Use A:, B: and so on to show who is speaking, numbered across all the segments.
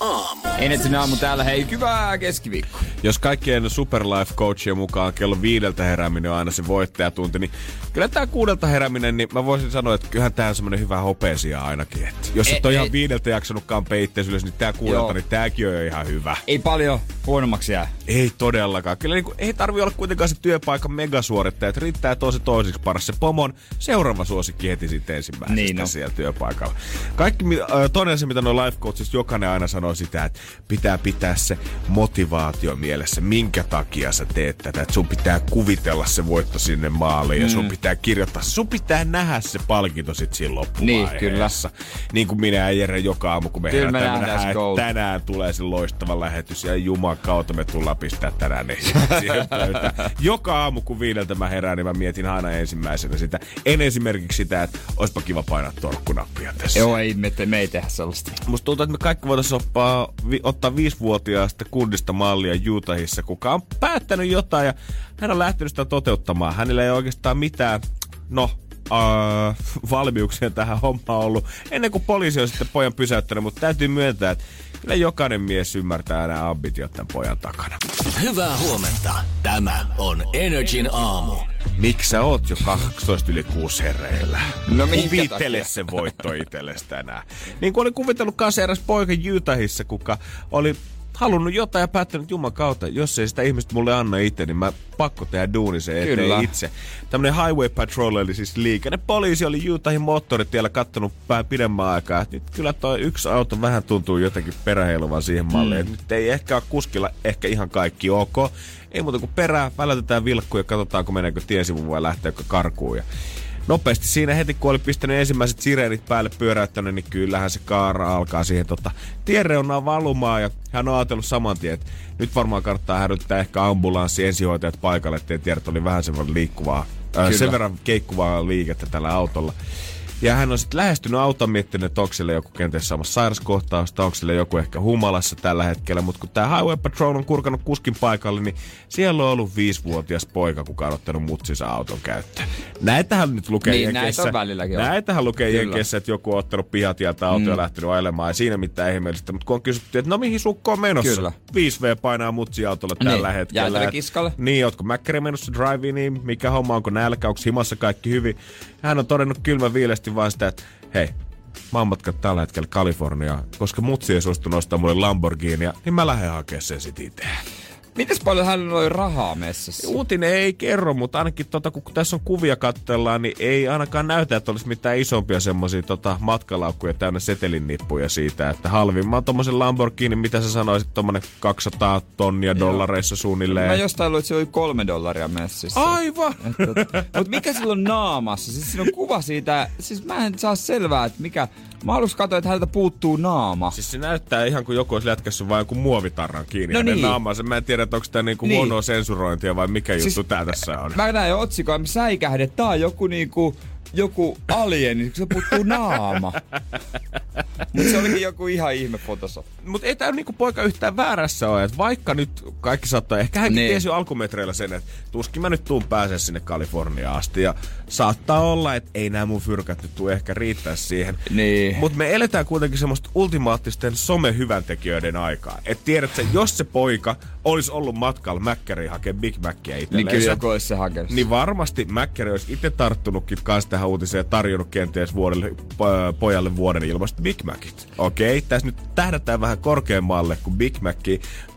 A: Aamu.
B: Energin aamu täällä. Hei, hyvää keskiviikkoa.
C: Jos kaikkien Superlife coachien mukaan kello viideltä herääminen on aina se voittajatunti, niin kyllä tää kuudelta herääminen, niin mä voisin sanoa, että kyllähän tää on semmonen hyvä hopeesia ainakin. Et jos et
B: E-
C: ole ihan
B: ei-
C: viideltä jaksanutkaan peitteessä ylös, niin tää kuudelta,
B: Joo.
C: niin tääkin on jo ihan hyvä.
B: Ei paljon huonommaksi jää.
C: Ei todellakaan. Kyllä niin ei tarvi olla kuitenkaan se työpaikan megasuorittaja, että riittää tosi toiseksi paras se pomon seuraava suosikki heti sitten ensimmäisestä
B: Niin on.
C: siellä työpaikalla. Kaikki, toinen asia, mitä noin life coachista jokainen aina sanoo sitä, että pitää pitää se motivaatio mielessä, minkä takia sä teet tätä, että sun pitää kuvitella se voitto sinne maaliin ja sun
B: Mm.
C: pitää kirjoittaa, sun pitää nähdä se palkinto sit siinä loppuvaiheessa.
B: Niin, kyllä.
C: Niin kuin minä ja Jere joka aamu, kun me
B: Kyllä
C: herätään, me
B: nähdään
C: että tänään tulee se loistava lähetys ja Juman kautta me tullaan pistää tänään ne siihen pöytään. Joka aamu kun viideltä mä herään, niin mä mietin aina ensimmäisenä sitä. En esimerkiksi sitä, että olisipa kiva painaa torkkunappia tässä.
B: Joo, ei me, te, me ei tehdä sellaista.
C: Musta tuntuu, että me kaikki voitaisiin oppaa, vi, ottaa viisivuotiaasta kundista mallia Utahissa, kuka on päättänyt jotain ja hän on lähtenyt sitä toteuttamaan. Hänellä ei oikeastaan mitään, no, äh, valmiuksia tähän hommaan ollut ennen kuin poliisi on sitten pojan pysäyttänyt, mutta täytyy myöntää, että kyllä jokainen mies ymmärtää nämä ambitiot tämän pojan takana.
A: Hyvää huomenta. Tämä on Energin aamu.
C: Miksi sä oot jo 12 yli 6 herreillä?
B: No
C: Kuvittele se voitto itsellesi tänään. Niin kuin oli kuvitellut kanssa eräs poika Utahissa, kuka oli halunnut jotain ja päättänyt Juman kautta, jos ei sitä ihmistä mulle anna itse, niin mä pakko tehdä duuni se eteen
B: Kyllä.
C: itse. Tämmönen Highway Patrol eli siis liikenne. Poliisi oli Utahin moottoritiellä kattonut vähän pidemmän aikaa. että Nyt kyllä toi yksi auto vähän tuntuu jotenkin peräheiluvan siihen malliin. Mm. Nyt ei ehkä ole kuskilla ehkä ihan kaikki ok. Ei muuta kuin perää, välätetään vilkkuja ja katsotaanko meneekö tiesivu vai lähteekö karkuun. Ja nopeasti siinä heti, kun oli pistänyt ensimmäiset sireenit päälle pyöräyttänyt, niin kyllähän se kaara alkaa siihen tota, tiereunaan valumaan ja hän on ajatellut saman tien, että nyt varmaan kannattaa hälyttää ehkä ambulanssi ensihoitajat paikalle, ettei tiedä, että oli vähän semmoinen liikkuvaa, ää, sen verran keikkuvaa liikettä tällä autolla. Ja hän on sitten lähestynyt auton miettinyt, että onko sille joku kenties samassa sairaskohtausta, onko sille joku ehkä humalassa tällä hetkellä. Mutta kun tämä Highway Patrol on kurkannut kuskin paikalle, niin siellä on ollut viisivuotias poika, kuka on ottanut mutsinsa auton käyttöön. Näitähän nyt lukee
B: Niin, näitä
C: Jenkeissä.
B: on välilläkin, joo.
C: Näitähän lukee
B: Kyllä.
C: Jenkeissä, että joku on ottanut pihatieltä auto mm. ja lähtenyt ajelemaan. Ei siinä mitään ihmeellistä. Mutta kun on kysytty, että no mihin sukko on menossa?
B: Kyllä.
C: 5V painaa mutsi autolla
B: Niin,
C: tällä hetkellä.
B: jäätävä
C: Et-
B: kiskalle.
C: niin, ootko Mäkkäri menossa driviniin, mikä homma, onko nälkä, onko himassa kaikki hyvin. Hän on todennut kylmä viilesti vaan sitä, että hei, mä oon matkat tällä hetkellä Kaliforniaan, koska mutsi ei suostu nostaa mulle Lamborghinia, niin mä lähden hakemaan sen sit itse.
B: Mites paljon hänellä oli rahaa messissä?
C: Uutinen ei kerro, mutta ainakin tota, kun tässä on kuvia katsellaan, niin ei ainakaan näytä, että olisi mitään isompia semmoisia tota, matkalaukkuja täynnä setelinnippuja siitä, että halvimman tommosen Lamborghini, mitä sä sanoisit, tommonen 200 tonnia dollareissa suunnilleen.
B: Mä jostain luin, että se oli kolme dollaria messissä.
C: Aivan!
B: Mutta mikä sillä on naamassa? Siis siinä on kuva siitä, siis mä en saa selvää, että mikä... Mä aluksi katsoin, että häneltä puuttuu naama.
C: Siis se näyttää ihan kuin joku olisi lätkässyt vain joku muovitarran kiinni
B: No niin.
C: naamaansa. Mä en tiedä, että onko tämä niinku
B: Niin.
C: huonoa sensurointia vai mikä
B: Siis-
C: juttu tää tässä on.
B: Mä näin otsikoa, mä säikähdin, että tää on joku niinku joku alieni, kun se puuttuu naama. Mutta se olikin joku ihan ihme Photoshop.
C: Mutta ei tää niinku poika yhtään väärässä ole, että vaikka nyt kaikki saattaa, ehkä hänkin
B: Niin.
C: tiesi jo alkumetreillä sen, että tuskin mä nyt tuun pääsee sinne Kaliforniaan asti ja saattaa olla, että ei nämä mun fyrkät nyt tuu ehkä riittää siihen.
B: Niin.
C: Mutta me eletään kuitenkin semmoista ultimaattisten some-hyväntekijöiden aikaa. Et tiedätkö, jos se poika olisi ollut matkalla Mäkkäriin hakee Big Macia
B: Niin
C: itselleen.
B: kyllä joku olisi se hakenut.
C: Niin varmasti Mäkkäri olisi itse tarttunutkin kans tähän uutiseen ja tarjonnut kenties vuodelle, po- pojalle vuoden ilmasta Big Macit. Okei, tässä nyt tähdätään vähän korkeammalle kuin Big Mac,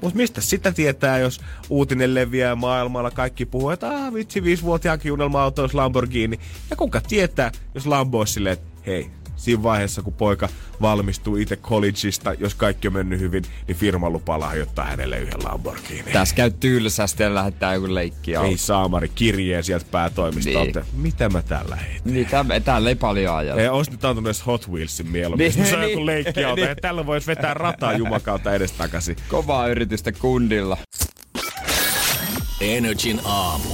C: mutta mistä sitä tietää, jos uutinen leviää maailmalla, kaikki puhuu, että ah, vitsi, viisivuotiaankin unelma-auto olisi Lamborghini. Ja kuka tietää, jos Lambo olisi silleen, että hei, siinä vaiheessa, kun poika valmistuu itse collegeista, jos kaikki on mennyt hyvin, niin firma lupaa lahjoittaa hänelle yhden Lamborghini.
B: Tässä käy tylsästi ja lähettää joku leikki
C: Ei saamari kirjeen sieltä päätoimistolta.
B: Niin.
C: Mitä mä tällä heitän?
B: Niin, täm, täällä ei paljon ajella.
C: Ei olisi nyt antanut edes Hot Wheelsin mieluummin.
B: Niin,
C: se on
B: niin,
C: joku leikkiauto.
B: niin.
C: Tällä voisi vetää rataa jumakautta edestakaisin.
B: Kovaa yritystä kundilla.
A: Energin aamu.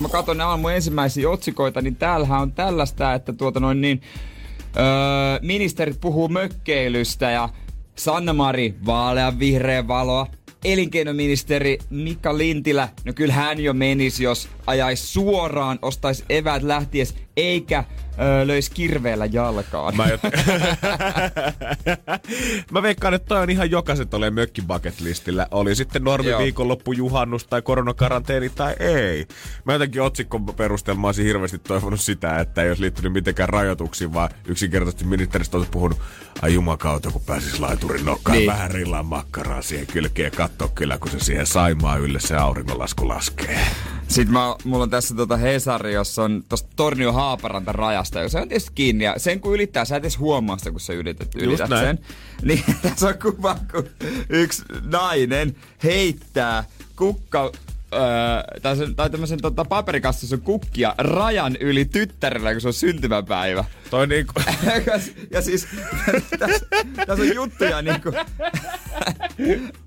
B: Mä katson ne aamun ensimmäisiä otsikoita, niin täällähän on tällaista, että tuota noin niin... Öö, ministerit puhuu mökkeilystä ja Sanna-Mari, vaalean vihreä valoa. Elinkeinoministeri Mika Lintilä, no kyllä hän jo menisi, jos ajaisi suoraan, ostaisi eväät lähties, eikä öö, löisi kirveellä jalkaan.
C: Mä, jot... mä veikkaan, että toi on ihan jokaisen tulee mökki bucket listillä. Oli sitten normi Joo. viikonloppu, juhannus tai koronakaranteeni tai ei. Mä jotenkin otsikon perusteella olisin hirveästi toivonut sitä, että ei olisi liittynyt mitenkään rajoituksiin, vaan yksinkertaisesti ministeristä olisi puhunut, ai jumakauta, kun pääsis laiturin nokkaan niin. vähän rillaan makkaraa siihen kylkeen katsoa kyllä, kun se siihen saimaa ylle se auringonlasku laskee.
B: Sitten mä, mulla on tässä tota Hesari, jossa on tosta Tornio Haaparanta rajasta, ja se on tietysti kiinni. Ja sen kun ylittää, sä et edes huomaa sitä, kun sä ylität, ylität sen. Niin tässä on kuva, kun yksi nainen heittää kukka öö, tai, sen, tai tämmöisen tota, paperikassissa kukkia rajan yli tyttärellä, kun se on syntymäpäivä.
C: Toi niinku...
B: ja siis tässä, tässä on juttuja niinku...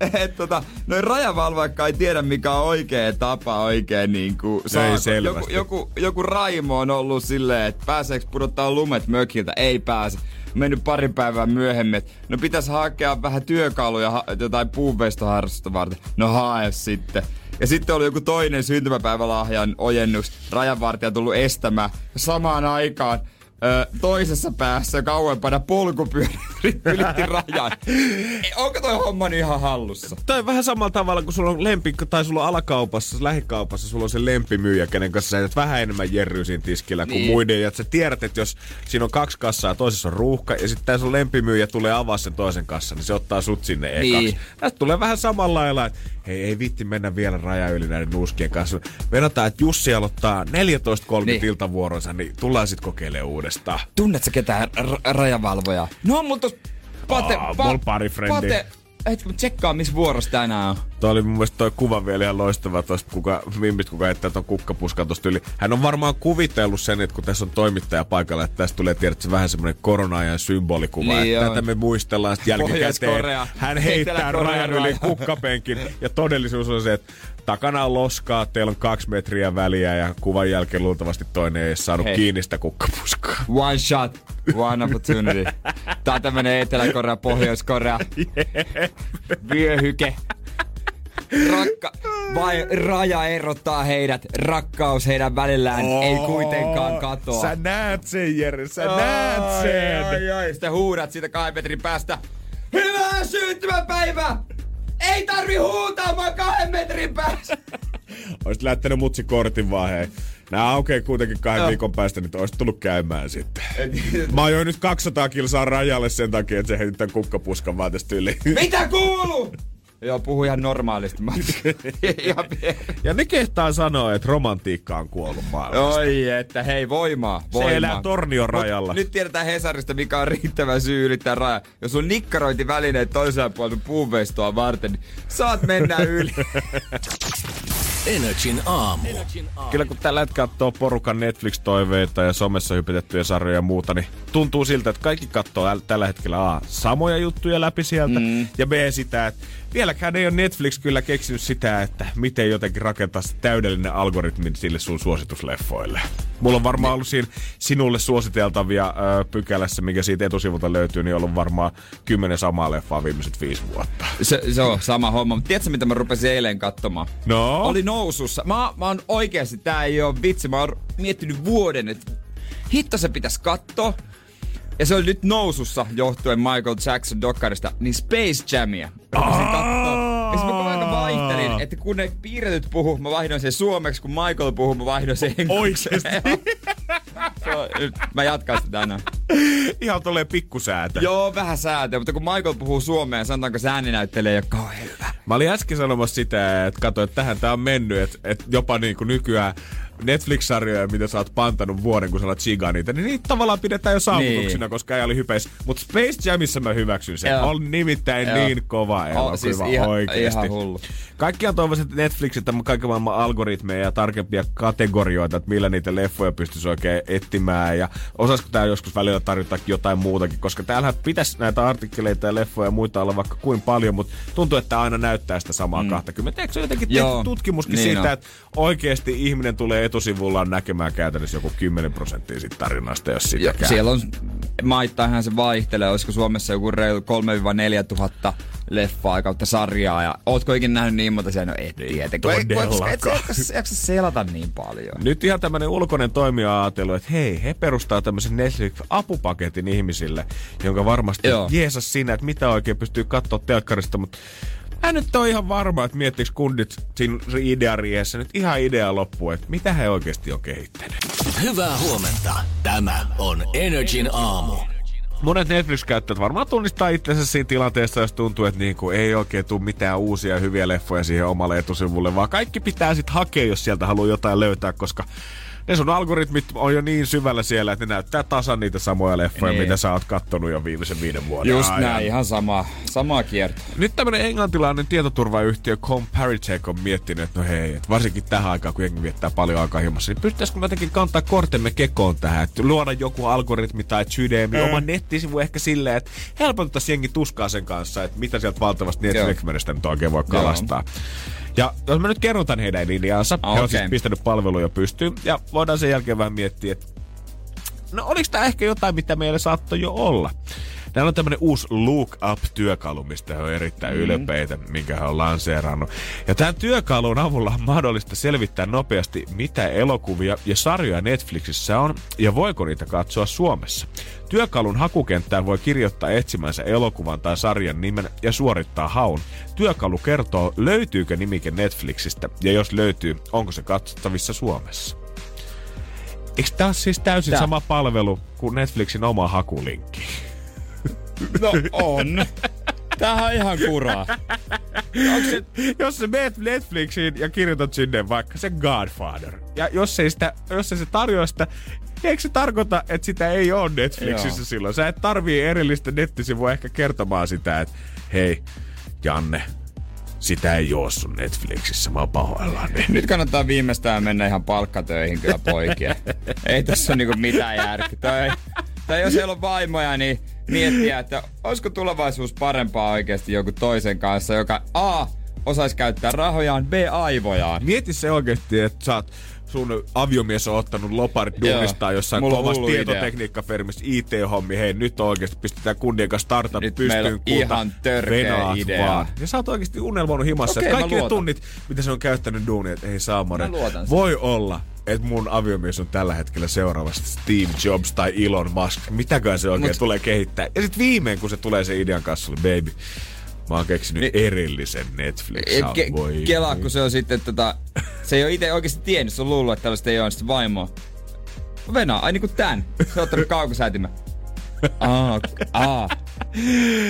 B: että tota, noin rajavalvoikka ei tiedä mikä on oikea tapa oikein niinku
C: saa.
B: Joku, joku, joku Raimo on ollut silleen, että pääseekö pudottaa lumet mökiltä? Ei pääse mennyt pari päivää myöhemmin, että no pitäisi hakea vähän työkaluja jotain puuveistoharrastusta varten. No hae sitten. Ja sitten oli joku toinen syntymäpäivälahjan ojennus. Rajanvartija tullut estämään. Samaan aikaan ö, toisessa päässä kauempana polkupyörä ylitti rajan. Onko toi homma niin ihan hallussa?
C: Tai vähän samalla tavalla, kun sulla on lempi, tai sulla on alakaupassa, lähikaupassa, sulla on se lempimyyjä, kenen kanssa sä vähän enemmän jerryy siinä tiskillä niin. kuin muiden. Ja sä tiedät, että jos siinä on kaksi kassaa, toisessa on ruuhka, ja sitten sun lempimyyjä tulee avaa sen toisen kassan, niin se ottaa sut sinne ekaksi. Niin. Tästä tulee vähän samalla lailla, että hei, ei vitti mennä vielä raja yli näiden nuuskien kanssa. Venataan, että Jussi aloittaa 14.30 niin. iltavuoronsa, niin tullaan sitten kokeilemaan uudestaan.
B: Tunnetko ketään r- rajavalvoja? No, mutta
C: Pate, oh, pa- pari Pate,
B: et tsekkaa, missä vuorossa tänään on.
C: Toi oli mun mielestä toi kuva vielä ihan loistava tosta, kuka, mimmistä kuka heittää ton kukkapuskan tosta yli. Hän on varmaan kuvitellut sen, että kun tässä on toimittaja paikalla, että tästä tulee tiedätkö, vähän semmoinen korona-ajan symbolikuva. Niin että tätä me muistellaan sitten jälkikäteen. Hän heittää rajan yli kukkapenkin. Ja todellisuus on se, että takana on loskaa, teillä on kaksi metriä väliä ja kuvan jälkeen luultavasti toinen ei saanut Hei. kiinni sitä kukkapuskaa.
B: One shot, one opportunity. Tää on tämmönen Etelä-Korea, Pohjois-Korea. Yeah. Vyöhyke. Rakka, vai raja erottaa heidät, rakkaus heidän välillään oh, ei kuitenkaan katoa.
C: Sä näet sen, Jere, sä ai, näet sen.
B: Ai, ai, Sitten huudat siitä kahden metrin päästä. Hyvää syntymäpäivää! Ei tarvi huutaa, mä kahden metrin päässä.
C: Oisit lähtenyt mutsi kortin vaan, hei. Nää aukeaa kuitenkin kahden no. viikon päästä, niin oisit tullut käymään sitten. Mä ajoin nyt 200 kilsaa rajalle sen takia, että se heittää kukkapuskan vaan tästä yli.
B: Mitä kuuluu? Joo, puhu ihan normaalisti.
C: ja ne kehtaa sanoa, että romantiikka on kuollut maailmasta.
B: Oi, että hei, voimaa, voimaa.
C: Se elää tornion rajalla.
B: Mut nyt tiedetään Hesarista, mikä on riittävä syy ylittää raja. Jos on nikkarointivälineet toisella puolella puuveistoa varten, niin saat mennä yli.
A: Energin aamu.
C: Kyllä kun tällä hetkellä katsoo porukan Netflix-toiveita ja somessa hypitettyjä sarjoja ja muuta, niin tuntuu siltä, että kaikki katsoo tällä hetkellä A, samoja juttuja läpi sieltä mm. ja B sitä, että vieläkään ei ole Netflix kyllä keksinyt sitä, että miten jotenkin rakentaa täydellinen algoritmi sille sun suositusleffoille. Mulla on varmaan ollut siinä sinulle suositeltavia ö, pykälässä, mikä siitä etusivulta löytyy, niin on ollut varmaan kymmenen samaa leffaa viimeiset viisi vuotta.
B: Se, se on sama homma. Mutta tiedätkö, mitä mä rupesin eilen katsomaan?
C: No?
B: Oli nousussa. Mä, mä oon oikeasti, tää ei oo vitsi. Mä oon miettinyt vuoden, että hitto se pitäisi katsoa. Ja se oli nyt nousussa johtuen Michael Jackson dokkarista, niin Space Jamia. Rupesin katsoa. Ja mä aika vaihtelin, että kun ne piirretyt puhuu, mä vaihdoin sen suomeksi, kun Michael puhuu, mä vaihdoin sen englanniksi. mä jatkan sitä tänään.
C: Ihan tulee pikkusäätö.
B: Joo, vähän säätö, mutta kun Michael puhuu suomea, sanotaanko se ääninäyttelee ei ole kauhean hyvä.
C: Mä olin äsken sanomassa sitä, että katso, että tähän tää on mennyt, että, että jopa niin kuin nykyään Netflix-sarjoja, mitä sä oot pantanut vuoden, kun sä oot chigaa niitä, niin niitä tavallaan pidetään jo saavutuksina, niin. koska ei oli hypeis. Mutta Space Jamissa mä hyväksyn sen. Joo. On nimittäin Joo. niin kova elokuva oh, siis ihan, oikeesti. Ihan hullu. Kaikki on toivoiset Netflixit kaiken maailman algoritmeja ja tarkempia kategorioita, että millä niitä leffoja pystyisi oikein etsimään. Ja osaisiko tää joskus välillä tarjota jotain muutakin, koska täällähän pitäisi näitä artikkeleita ja leffoja ja muita olla vaikka kuin paljon, mutta tuntuu, että aina näyttää sitä samaa mm. 20. Eikö se jotenkin Joo, tutkimuskin niin siitä, on. että oikeasti ihminen tulee etusivulla on näkemään käytännössä joku 10 prosenttia siitä tarinasta, jos
B: Ja
C: sitäkään.
B: siellä on, maittainhan se vaihtelee, olisiko Suomessa joku reilu 3-4 tuhatta leffaa kautta sarjaa. Ja ootko ikinä nähnyt niin monta siellä? No et tietenkään. Kun ei- kun et- Et, et, et, selata niin paljon.
C: Nyt ihan tämmönen ulkoinen toimija ajatellut, että hei, he perustaa tämmöisen Netflix-apupaketin ihmisille, jonka varmasti
B: Joo.
C: jeesas siinä, että mitä oikein pystyy katsoa telkkarista, mutta mä nyt on ihan varma, että miettiikö kundit siinä ideariessä nyt ihan idea loppuun, että mitä he oikeasti on kehittänyt.
A: Hyvää huomenta. Tämä on Energin aamu.
C: Monet Netflix-käyttäjät varmaan tunnistaa itsensä siinä tilanteessa, jos tuntuu, että niinku ei oikein tule mitään uusia hyviä leffoja siihen omalle etusivulle, vaan kaikki pitää sitten hakea, jos sieltä haluaa jotain löytää, koska ne sun algoritmit on jo niin syvällä siellä, että ne näyttää tasan niitä samoja leffoja,
B: Niin.
C: mitä sä oot kattonut jo viimeisen viiden vuoden
B: Just
C: ajan.
B: näin, ihan sama, samaa kiertoa.
C: Nyt tämmönen englantilainen tietoturvayhtiö Comparitech on miettinyt, että no hei, että varsinkin tähän aikaan, kun jengi viettää paljon aikaa himassa, niin pystyttäisikö me jotenkin kantaa kortemme kekoon tähän, että luoda joku algoritmi tai sydämi, oma nettisivu ehkä silleen, että helpotettaisiin jengi tuskaa sen kanssa, että mitä sieltä valtavasti Netflix-menestä nyt oikein voi kalastaa. Ja jos mä nyt kerron tämän heidän linjaansa, he on siis pistänyt palveluja pystyyn, ja voidaan sen jälkeen vähän miettiä, että no oliks tää ehkä jotain, mitä meillä saattoi jo olla? Täällä on tämmönen uusi Look Up-työkalu, mistä he on erittäin mm. ylpeitä, minkä he on lanseerannut. Ja tämän työkalun avulla on mahdollista selvittää nopeasti, mitä elokuvia ja sarjoja Netflixissä on, ja voiko niitä katsoa Suomessa. Työkalun hakukenttään voi kirjoittaa etsimänsä elokuvan tai sarjan nimen ja suorittaa haun. Työkalu kertoo, löytyykö nimike Netflixistä, ja jos löytyy, onko se katsottavissa Suomessa. Eikö tämä ole siis täysin
B: Tää.
C: sama palvelu kuin Netflixin oma hakulinkki?
B: No on. Tämähän on ihan kuraa. Se,
C: jos sä meet Netflixiin ja kirjoitat sinne vaikka se Godfather, ja jos ei, sitä, jos ei se tarjoa sitä, eikö se tarkoita, että sitä ei ole Netflixissä
B: Joo.
C: silloin? Sä et tarvii erillistä nettisivua ehkä kertomaan sitä, että hei, Janne, sitä ei oo sun Netflixissä, mä oon pahoillani.
B: nyt kannattaa viimeistään mennä ihan palkkatöihin kyllä poikia. ei tässä ole niinku mitään järkeä. Tai, tai jos heillä on vaimoja, niin miettiä, että olisiko tulevaisuus parempaa oikeasti joku toisen kanssa, joka A. osaisi käyttää rahojaan, B. aivojaan.
C: Mieti se oikeesti, että sä oot, sun aviomies on ottanut loparit
B: Joo.
C: duunistaa jossain
B: Mulla
C: kovassa tietotekniikkafermissa IT-hommi. Hei, nyt oikeasti pistetään kundien kanssa startup
B: Nyt
C: pystyyn.
B: ihan törkeä idea.
C: Vaan. Ja sä oot oikeasti unelmoinut himassa.
B: Mä
C: kaikki ne tunnit, mitä se on käyttänyt duunia, että ei saa. Voi olla, että mun aviomies on tällä hetkellä seuraavasti Steve Jobs tai Elon Musk. Mitäkään se oikein
B: Mut-
C: tulee kehittää. Ja sit viimein, kun se tulee se idean kanssa, oli, baby, mä oon keksinyt
B: Niin-
C: erillisen netflix
B: Et ke-
C: Voi
B: kelaa, kun se on sitten tota... Se ei ole itse oikeasti tiennyt, se on luullut, että tällaista ei ole, sitten vaimo. Venä, ai niinku tän. Se on ottanut kaukosäätimä. Aa, aa.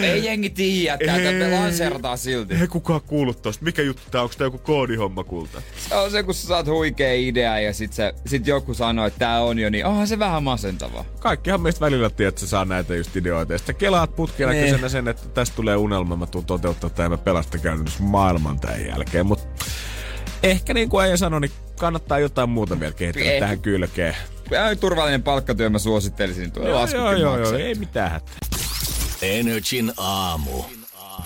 B: Ei jengi tiedä, että me lanseerataan silti.
C: Ei kukaan kuullut tosta. Mikä juttu tää? Onko tää joku koodihomma kulta?
B: Se on se, kun sä saat huikea idea ja sit, se, sit joku sanoo, että tää on jo, niin onhan se vähän masentavaa.
C: Kaikkihan meistä välillä tiedät, että sä saa näitä just ideoita. Ja sitten kelaat putkena
B: Niin.
C: sen, että tästä tulee unelma, mä tuun toteuttaa tämän ja mä pelastan käytännössä maailman tämän jälkeen. Mut ehkä niin kuin Eija sanoi, niin kannattaa jotain muuta vielä kehittää
B: Ei.
C: tähän kylkeen.
B: Turvallinen palkkatyö mä suosittelisin, tuo
C: Joo, joo, joo, joo, ei mitään hätää.
A: Energin aamu.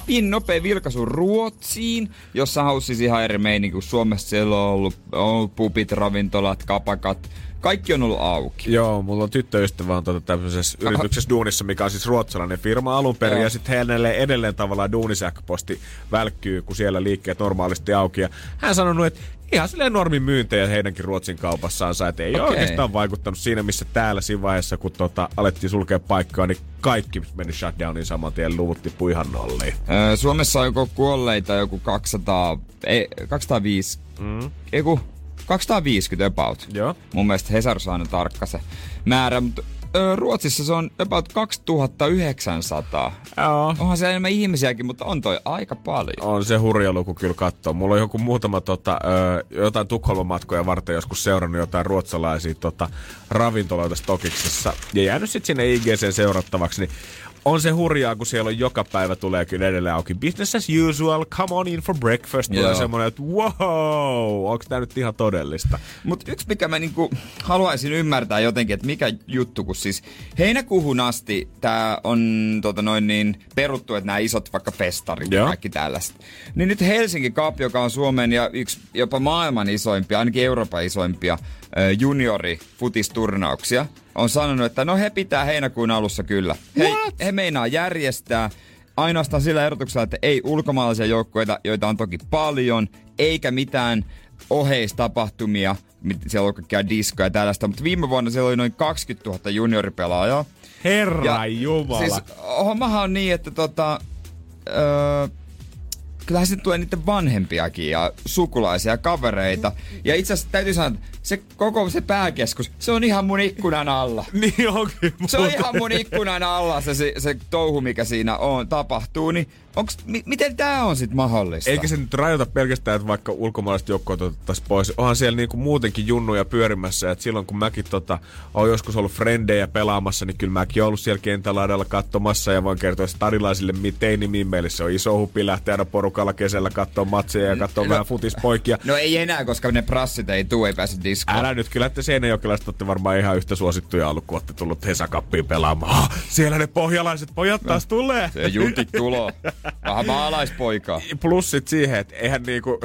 B: Niin nopea vilkaisu Ruotsiin, jossa siis ihan eri meininki kuin Suomessa. Siellä on ollut, on ollut pubit, ravintolat, kapakat. Kaikki on ollut auki.
C: Joo, mulla on tyttöystävä on tuota tämmöisessä yrityksessä duunissa, mikä on siis ruotsalainen firma alun perin.
B: Joo.
C: Ja sitten hänelle edelleen tavallaan duunisähköposti välkkyy, kun siellä liikkeet normaalisti auki. Ja hän sanonut, että ihan silleen normin myyntejä heidänkin Ruotsin kaupassaan saa, että ei okay.
B: Okei.
C: oikeastaan vaikuttanut siinä, missä täällä siinä vaiheessa, kun tota, alettiin sulkea paikkaa, niin kaikki meni shutdowniin saman tien, luvut tippui ihan nolliin.
B: Öö, Suomessa on joko kuolleita joku 200, ei, 205, mm. ei kun 250 about.
C: Joo.
B: Mun mielestä Hesarissa on aina tarkka se määrä, mutta Ruotsissa se on about 2900.
C: Joo.
B: Onhan siellä enemmän ihmisiäkin, mutta on toi aika paljon.
C: On se hurja luku kyllä katsoa. Mulla on joku muutama tota, jotain Tukholman matkoja varten joskus seurannut jotain ruotsalaisia tota, ravintoloita Stokiksessa ja jäänyt sitten sinne IGC seurattavaksi, niin on se hurjaa, kun siellä on joka päivä tulee kyllä edelleen auki. Business as usual, come on in for breakfast. Tulee
B: Joo.
C: semmoinen, että wow, onko tämä nyt ihan todellista?
B: Mutta yksi, mikä mä niinku haluaisin ymmärtää jotenkin, että mikä juttu, kun Siis heinäkuuhun asti tää on tota noin niin, peruttu, että nämä isot vaikka festarit ja kaikki tällaiset. Niin nyt Helsinki Cup, joka on Suomen ja yksi jopa maailman isoimpia, ainakin Euroopan isoimpia juniori-futisturnauksia, on sanonut, että no he pitää heinäkuun alussa kyllä. He, he meinaa järjestää ainoastaan sillä erotuksella, että ei ulkomaalaisia joukkueita, joita on toki paljon, eikä mitään oheistapahtumia, siellä on kaikkia diskoja ja tällaista, mutta viime vuonna siellä oli noin 20 000 junioripelaajaa.
C: Herra ja, Jumala. Siis
B: hommahan on niin, että tota, öö, kyllähän sitten tulee niiden vanhempiakin ja sukulaisia kavereita. Ja itse asiassa täytyy sanoa, että se koko se pääkeskus, se on ihan mun ikkunan alla.
C: niin onkin.
B: Se on ihan mun ikkunan alla se, se, se touhu, mikä siinä on, tapahtuu. Niin onks, mi, miten tämä on sitten mahdollista?
C: Eikä se nyt rajoita pelkästään, että vaikka ulkomaalaiset joukkoot otettaisiin pois. Onhan siellä niinku muutenkin junnuja pyörimässä. Et silloin kun mäkin tota, olen joskus ollut frendejä pelaamassa, niin kyllä mäkin olen ollut siellä kentälaidalla katsomassa. Ja voin kertoa stadilaisille teini meille se on iso hupi lähteä aina porukalla kesällä katsoa matseja ja katsoa no, vähän futispoikia.
B: No ei enää, koska ne prassit ei tule, ei pääse diskoon.
C: Älä nyt, kyllä että Seinäjokelaiset olette varmaan ihan yhtä suosittuja ollut, kun olette tullut Hesakappiin pelaamaan. Oh, siellä ne pohjalaiset pojat taas tulee.
B: Se tulo. Vähän maalaispoika.
C: Plus sit siihen, että eihän niinku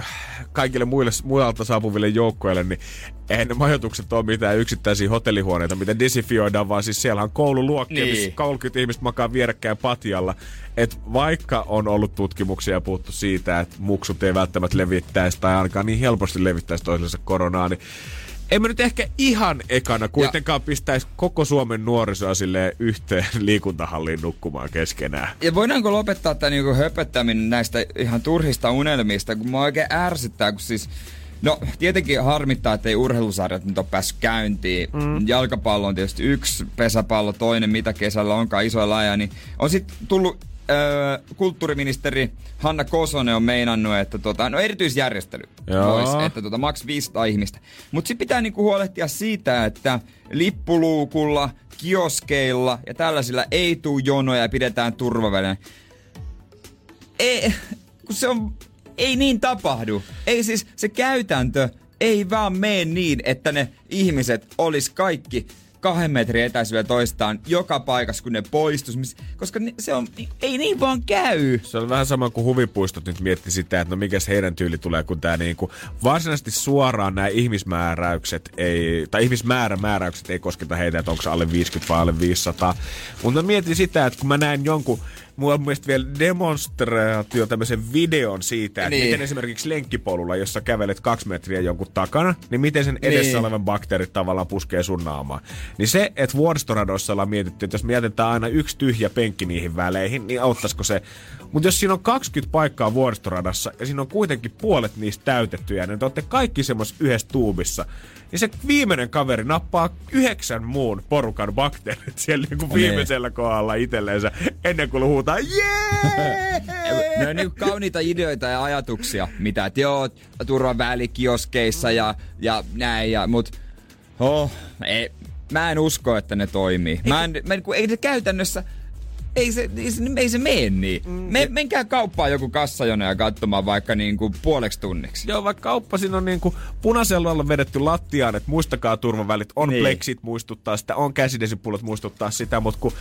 C: kaikille muille muualta saapuville joukkoille, niin eihän ne majoitukset ole mitään yksittäisiä hotellihuoneita, mitä disifioidaan, vaan siis siellä on koululuokkia, niin. missä 30 ihmistä makaa vierekkäin patjalla. Et vaikka on ollut tutkimuksia ja puhuttu siitä, että muksut ei välttämättä levittäisi tai ainakaan niin helposti levittäisi toisensa koronaa, niin en mä nyt ehkä ihan ekana kuitenkaan ja, pistäisi koko Suomen nuorisoa sille yhteen liikuntahalliin nukkumaan keskenään.
B: Ja voidaanko lopettaa tämä niinku höpöttäminen näistä ihan turhista unelmista, kun mä oikein ärsyttää, kun siis No, tietenkin harmittaa, että ei urheilusarjat nyt ole päässyt käyntiin. Mm. Jalkapallo on tietysti yksi, pesäpallo toinen, mitä kesällä onkaan isoja lajeja, niin on sitten tullut öö, kulttuuriministeri Hanna Kosonen on meinannut, että tota, no erityisjärjestely voisi, että tota, maks 500 ihmistä. Mutta sitten pitää niinku huolehtia siitä, että lippuluukulla, kioskeilla ja tällaisilla ei tuu jonoja ja pidetään turvavälinen. Ei, kun se on, ei niin tapahdu. Ei siis se käytäntö ei vaan mene niin, että ne ihmiset olis kaikki kahden metrin etäisyydellä toistaan joka paikassa, kun ne poistus. Koska se on, ei niin vaan käy.
C: Se on vähän sama kuin huvipuistot nyt mietti sitä, että no mikä heidän tyyli tulee, kun tämä niinku, varsinaisesti suoraan nämä ihmismääräykset ei, tai ihmismäärämääräykset ei kosketa heitä, että onko se alle 50 vai alle 500. Mutta mietin sitä, että kun mä näin jonkun mulla on mielestäni vielä demonstraatio, tämmöisen videon siitä, että niin. miten esimerkiksi lenkkipolulla, jossa kävelet kaksi metriä jonkun takana, niin miten sen edessä niin. olevan bakteerit tavallaan puskee sun naamaan. Niin se, että vuoristoradoissa ollaan mietitty, että jos me jätetään aina yksi tyhjä penkki niihin väleihin, niin auttaisiko se mutta jos siinä on 20 paikkaa vuoristoradassa ja siinä on kuitenkin puolet niistä täytettyjä, niin te olette kaikki semmoisessa yhdessä tuubissa, niin se viimeinen kaveri nappaa yhdeksän muun porukan bakteerit siellä niin kuin viimeisellä kohdalla itselleensä ennen kuin huutaa jee!
B: ne on niin kauniita ideoita ja ajatuksia, mitä että joo, turvavälikioskeissa ja, ja näin, ja, mut oh, ei, mä en usko, että ne toimii. Mä en, mä, kun ei ne käytännössä, ei se, ei se, ei se mene niin. Mm. Me, menkää kauppaan joku kassajone ja katsomaan vaikka niin kuin puoleksi tunniksi.
C: Joo, vaikka kauppa siinä on niin kuin punaisella on vedetty lattiaan, että muistakaa turvavälit, on niin. pleksit muistuttaa sitä, on käsidesipullot muistuttaa sitä, mutta kun,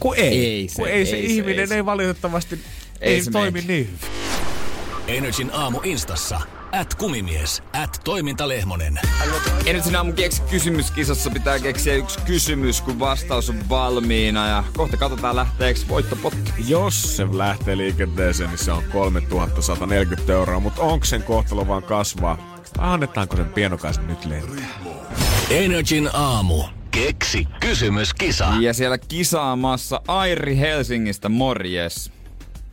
C: kun ei. Ei se, kun ei, ei se, se ihminen ei, ei valitettavasti ei, ei se toimi mene. niin hyvin.
A: Energin aamu instassa at kumimies, at toimintalehmonen.
B: Energin aamu keksi kysymyskisassa pitää keksiä yksi kysymys, kun vastaus on valmiina. Ja kohta katsotaan lähteekö voittopotti.
C: Jos se lähtee liikenteeseen, niin se on 3140 euroa. Mutta onko sen kohtalo vaan kasvaa? Annetaanko sen pienokaisen nyt lentää?
A: Energin aamu. Keksi kysymyskisa.
B: Ja siellä kisaamassa Airi Helsingistä, morjes.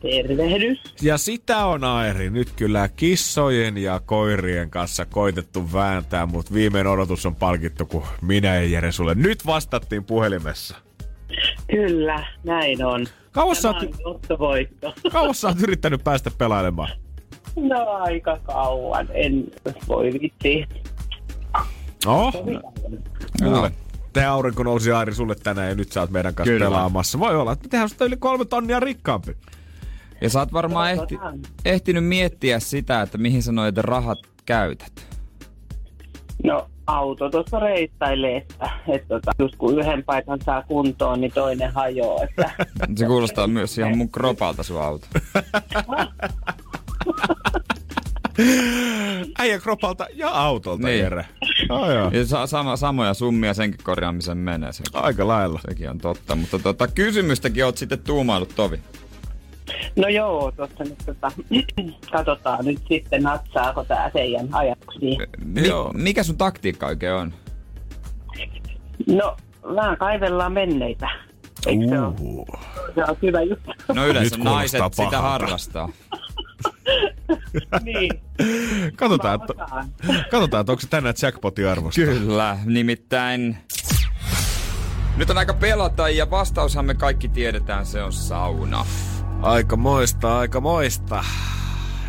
D: Tervehdys.
C: Ja sitä on Airi nyt kyllä kissojen ja koirien kanssa koitettu vääntää, mutta viimein odotus on palkittu, kun minä ja Jere sulle nyt vastattiin puhelimessa.
D: Kyllä, näin on.
C: Kauas sä, oot... Kauas sä oot yrittänyt päästä pelailemaan?
D: No aika kauan, en voi vitsi.
C: Oh. No. Tämä aurinko nousi Airi sulle tänään ja nyt sä oot meidän kanssa Kyllä. pelaamassa. Voi olla, että tehdään yli kolme tonnia rikkaampi.
B: Ja sä oot varmaan ehti, ehtinyt miettiä sitä, että mihin sä noita rahat käytät.
D: No
E: auto tuossa reittailee, että, että tota, just kun yhden paikan saa kuntoon, niin toinen hajoaa. Että,
B: Se kuulostaa myös ihan mun kropalta sun auto.
C: Äijä kropalta ja autolta,
B: Niin.
C: Jere. Oh, joo.
B: Ja sa- sama, samoja summia senkin korjaamiseen menee. Se,
C: Aika lailla.
B: sekin on totta. Mutta tota, kysymystäkin oot sitten tuumailut, Tovi.
E: No joo, tuossa nyt tota, katsotaan nyt sitten, natsaako tämä teidän ajatuksiin.
B: Mi- mikä sun taktiikka oikein on?
E: No, vähän kaivellaan menneitä. Eikö se ole? Se on hyvä juttu.
B: No yleensä
C: Nyt
B: naiset sitä
C: pahalta.
B: harrastaa.
E: niin.
C: Katsotaan, että, katsotaan, että onko se tänään jackpotin arvosta.
B: Kyllä, nimittäin... Nyt on aika pelata ja vastaushan me kaikki tiedetään, se on sauna.
C: Aika moista, aika moista.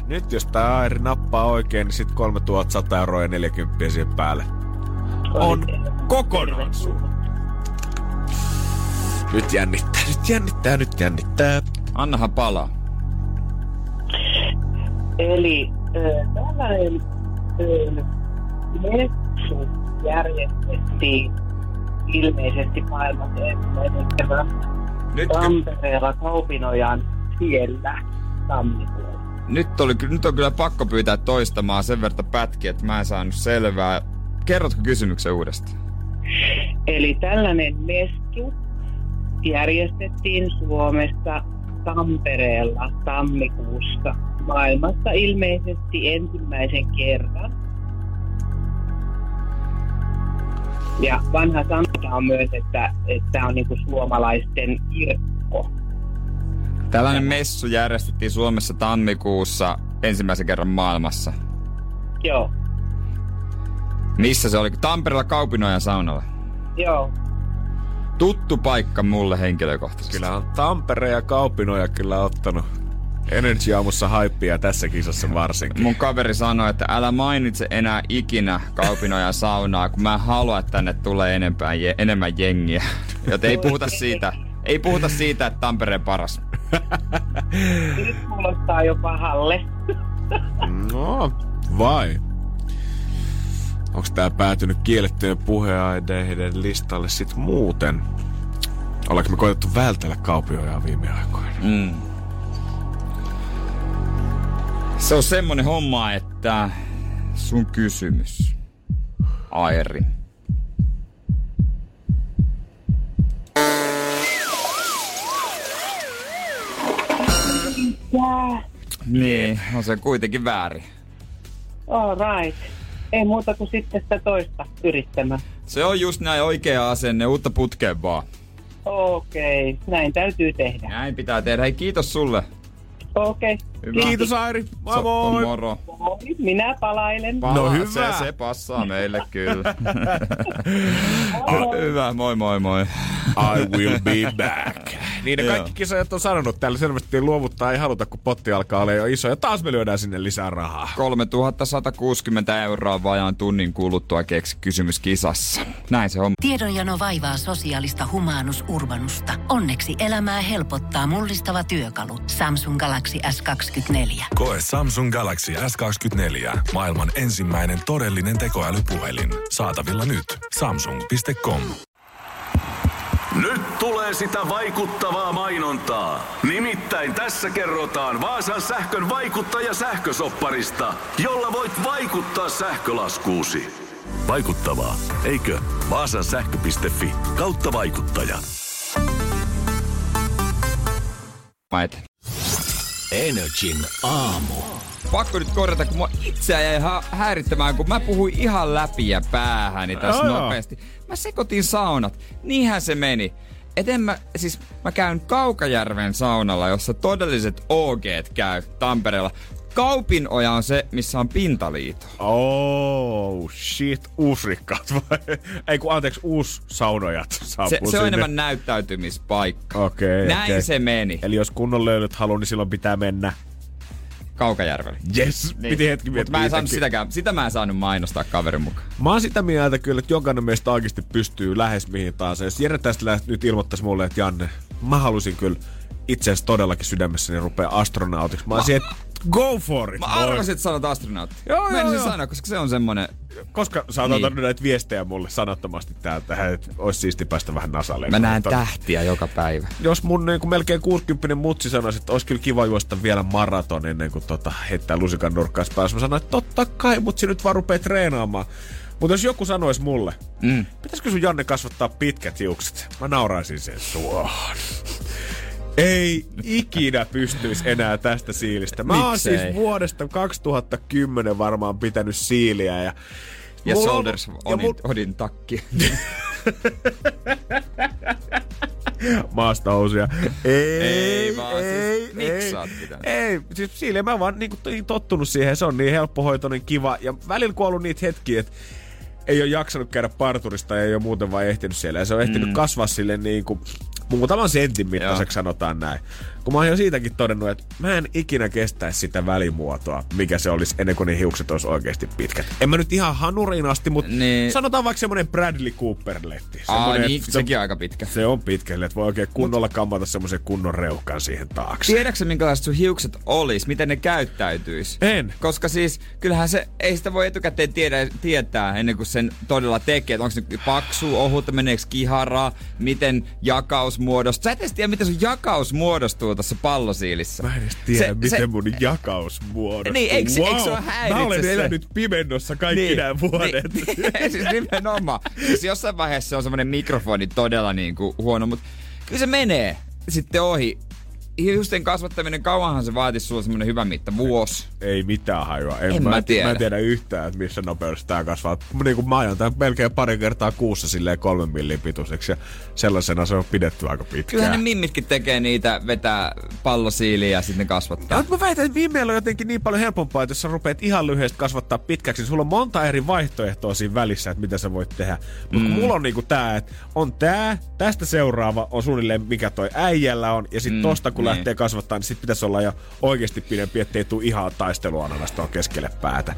C: Nyt jos tää Airi nappaa oikein, niin sit 3100 euroa ja 40 siihen päälle. On kokonaan sun. Nyt jännittää, nyt jännittää, nyt jännittää.
B: Annahan palaa.
E: Eli äh, tällainen äh, messu järjestettiin ilmeisesti maailman ensimmäisen kerran
B: Nyt,
E: Tampereella Kaupinojan siellä tammikuussa.
B: nyt, oli, nyt on kyllä pakko pyytää toistamaan sen verran pätkiä, että mä en saanut selvää. Kerrotko kysymyksen uudestaan?
E: Eli tällainen messu järjestettiin Suomessa Tampereella tammikuussa maailmassa ilmeisesti ensimmäisen kerran. Ja vanha sanonta on myös, että tämä on niinku suomalaisten kirkko.
B: Tällainen messu järjestettiin Suomessa tammikuussa ensimmäisen kerran maailmassa.
E: Joo,
B: Missä se oli? Tampereella Kaupinojan saunalla.
E: joo.
B: Tuttu paikka mulle henkilökohtaisesti.
C: Kyllä on Tampere ja Kaupinoja kyllä ottanut Energy aamussa haippia tässä kisassa varsinkin.
B: Mun kaveri sanoi, että älä mainitse enää ikinä Kaupinojan saunaa, kun mä en halua, että tänne tulee enempää, je, enemmän jengiä. Joten ei puhuta siitä. Ei puhuta siitä, että Tampereen paras.
E: Nyt kuulostaa jo pahalle.
C: No, vai? Onko tää päätynyt kiellettyjen puheaineiden listalle sit muuten? Ollaanko me koitettu vältellä kaupiojaa viime aikoina?
B: Mm. Se on semmonen homma, että sun kysymys, Airi.
E: Jää.
B: Niin, on se kuitenkin väärin.
E: All right. Ei muuta kuin sitten sitä toista yrittämään.
B: Se on just näin oikea asenne, uutta putkeen vaan.
E: Okei, näin täytyy tehdä.
B: Näin pitää tehdä. Hei, kiitos sulle.
E: Okei.
B: Hyvä.
C: Kiitos Airi, moi
B: So-
C: moi!
B: Moro.
E: Moi, Minä palailen.
B: Palaa,
C: No hyvä.
B: Se, se passaa meille kyllä. hyvä, moi moi moi.
C: I will be back. Niin ne kaikki kisajat on sanonut täällä selvästi luovuttaa ei haluta, kun potti alkaa olla jo iso. Ja taas me lyödään sinne lisää rahaa.
B: 3160 euroa vajaan tunnin kuluttua keksi kysymys kisassa. Näin se on.
F: Tiedonjano vaivaa sosiaalista humanus urbanusta. Onneksi elämää helpottaa mullistava työkalu. Samsung Galaxy S24.
G: Koe Samsung Galaxy S24. Maailman ensimmäinen todellinen tekoälypuhelin. Saatavilla nyt. Samsung.com.
H: Tulee sitä vaikuttavaa mainontaa. Nimittäin tässä kerrotaan Vaasan sähkön vaikuttaja sähkösopparista, jolla voit vaikuttaa sähkölaskuusi. Vaikuttavaa, eikö? Vaasan sähkö.fi kautta vaikuttaja. Energin aamu.
B: Pakko nyt korjata, kun mua itseä jäi hä- häirittämään, kun mä puhuin ihan läpi ja päähäni tässä nopeasti. Mä sekoitin saunat. Niinhän se meni. Et en mä, siis mä käyn Kaukajärven saunalla, jossa todelliset OG käy Tampereella. Kaupinoja on se, missä on pintaliito.
C: Oh shit, uusrikkaat vai? Ei kun anteeksi, uus saunojat saapuu
B: Se, se on
C: sinne.
B: enemmän näyttäytymispaikka.
C: Okei,
B: Näin
C: okei.
B: se meni.
C: Eli jos kunnon löylyt haluaa, niin silloin pitää mennä.
B: Kaukajärvellä.
C: Yes, niin. piti hetki miettiä.
B: mä en saanut sitäkään, sitä mä en saanut mainostaa kaverin mukaan.
C: Mä oon sitä mieltä kyllä, että jokainen meistä oikeasti pystyy lähes mihin taas. Jos Jere tästä nyt ilmoittaisi mulle, että Janne, mä halusin kyllä itse asiassa todellakin sydämessäni rupea astronautiksi. Mä olisin, että Go for it.
B: Mä arvasin, että sanot astronautti.
C: Joo,
B: Mä
C: joo,
B: en
C: joo.
B: sanoa, koska se on semmonen...
C: Koska sä oot
B: Niin.
C: antanut näitä viestejä mulle sanattomasti täältä, että olisi siisti päästä vähän Nasalle.
B: Mä näen tähtiä joka päivä.
C: Jos mun niin kuin melkein 60 mutsi sanoisi, että olisi kyllä kiva juosta vielä maraton ennen kuin tota, heittää lusikan nurkkaan päässä. Mä sanoin, että totta kai, mutsi nyt vaan rupee treenaamaan. Mutta jos joku sanoisi mulle, mm. pitäisikö sun Janne kasvattaa pitkät hiukset? Mä nauraisin sen suohon. Ei ikinä pystyisi enää tästä siilistä. Mä oon siis vuodesta 2010 varmaan pitänyt siiliä ja
B: Ja
C: mulla on-
B: Shoulders
C: ja
B: Odin,
C: mul-
B: Odin takki.
C: maastahousuja. Ei,
B: Ei vaan, siis
C: ei,
B: miksi
C: ei, ei, siis siille mä vaan niinku niin tottunut siihen, se on niin helppohoitoinen, kiva. Ja välillä kun on ollut niitä hetkiä, että ei ole jaksanut käydä parturista ja ei ole muuten vaan ehtinyt siellä. Ja se on ehtinyt mm. kasvaa sille niin kuin muutaman sentin mittaiseksi sanotaan näin. Kun mä oon jo siitäkin todennut, että mä en ikinä kestäisi sitä välimuotoa, mikä se olisi ennen kuin ne hiukset olisi oikeasti pitkät. En mä nyt ihan hanuriin asti, mutta
B: Niin.
C: sanotaan vaikka semmonen Bradley Cooper-letti.
B: Aa, niin,
C: että
B: sekin on aika pitkä.
C: se on pitkälle, että voi oikein kunnolla kammata semmoisen kunnon reuhkan siihen taakse.
B: Tiedätkö minkälaiset sun hiukset olis? Miten ne käyttäytyis?
C: En.
B: Koska siis, kyllähän se, ei sitä voi etukäteen tiedä, tietää ennen kuin sen todella tekee. Onko se paksu, ohutta, meneekö kiharaa, miten jakaus muodostuu. Sä et edes tiedä, miten sun jakaus muodostuu tuossa pallosiilissä.
C: Mä en edes tiedä, se, miten se, mun jakaus muodostuu.
B: Niin, eikö
C: wow.
B: eikö se ole
C: Mä olen
B: se?
C: elänyt pimennossa kaikki niin, nämä vuodet.
B: Niin, niin, siis nimenomaan. Siis jossain vaiheessa se on semmoinen mikrofoni todella niin kuin huono, mutta kyllä se menee sitten ohi. Hiusten kasvattaminen, kauanhan se vaatisi sulla semmoinen hyvä mitta, vuosi.
C: Ei mitään hajua. En,
B: En
C: mä,
B: mä tiedä.
C: Mä en tiedä yhtään, että missä nopeudessa tää kasvaa. Niin kuin mä ajan tämän melkein pari kertaa kuussa silleen kolmen millin pituiseksi. Ja sellaisena se on pidetty aika pitkään.
B: Kyllähän ne mimmitkin tekee niitä, vetää pallosiiliä ja sitten ne kasvattaa.
C: Ja mä väitän, että mimmeillä on jotenkin niin paljon helpompaa, että jos sä rupeat ihan lyhyesti kasvattaa pitkäksi, niin sulla on monta eri vaihtoehtoa siinä välissä, että mitä sä voit tehdä. Mutta mm. mulla on niinku tää, että on tää, tästä seuraava on suunnilleen mikä toi äijällä on, ja sitten
B: mm,
C: tosta kun
B: niin.
C: lähtee kasvattaa, niin sit pitäisi olla jo oikeasti pidempi, ettei tuu ihan taisteluanalasta tuohon keskelle päätä.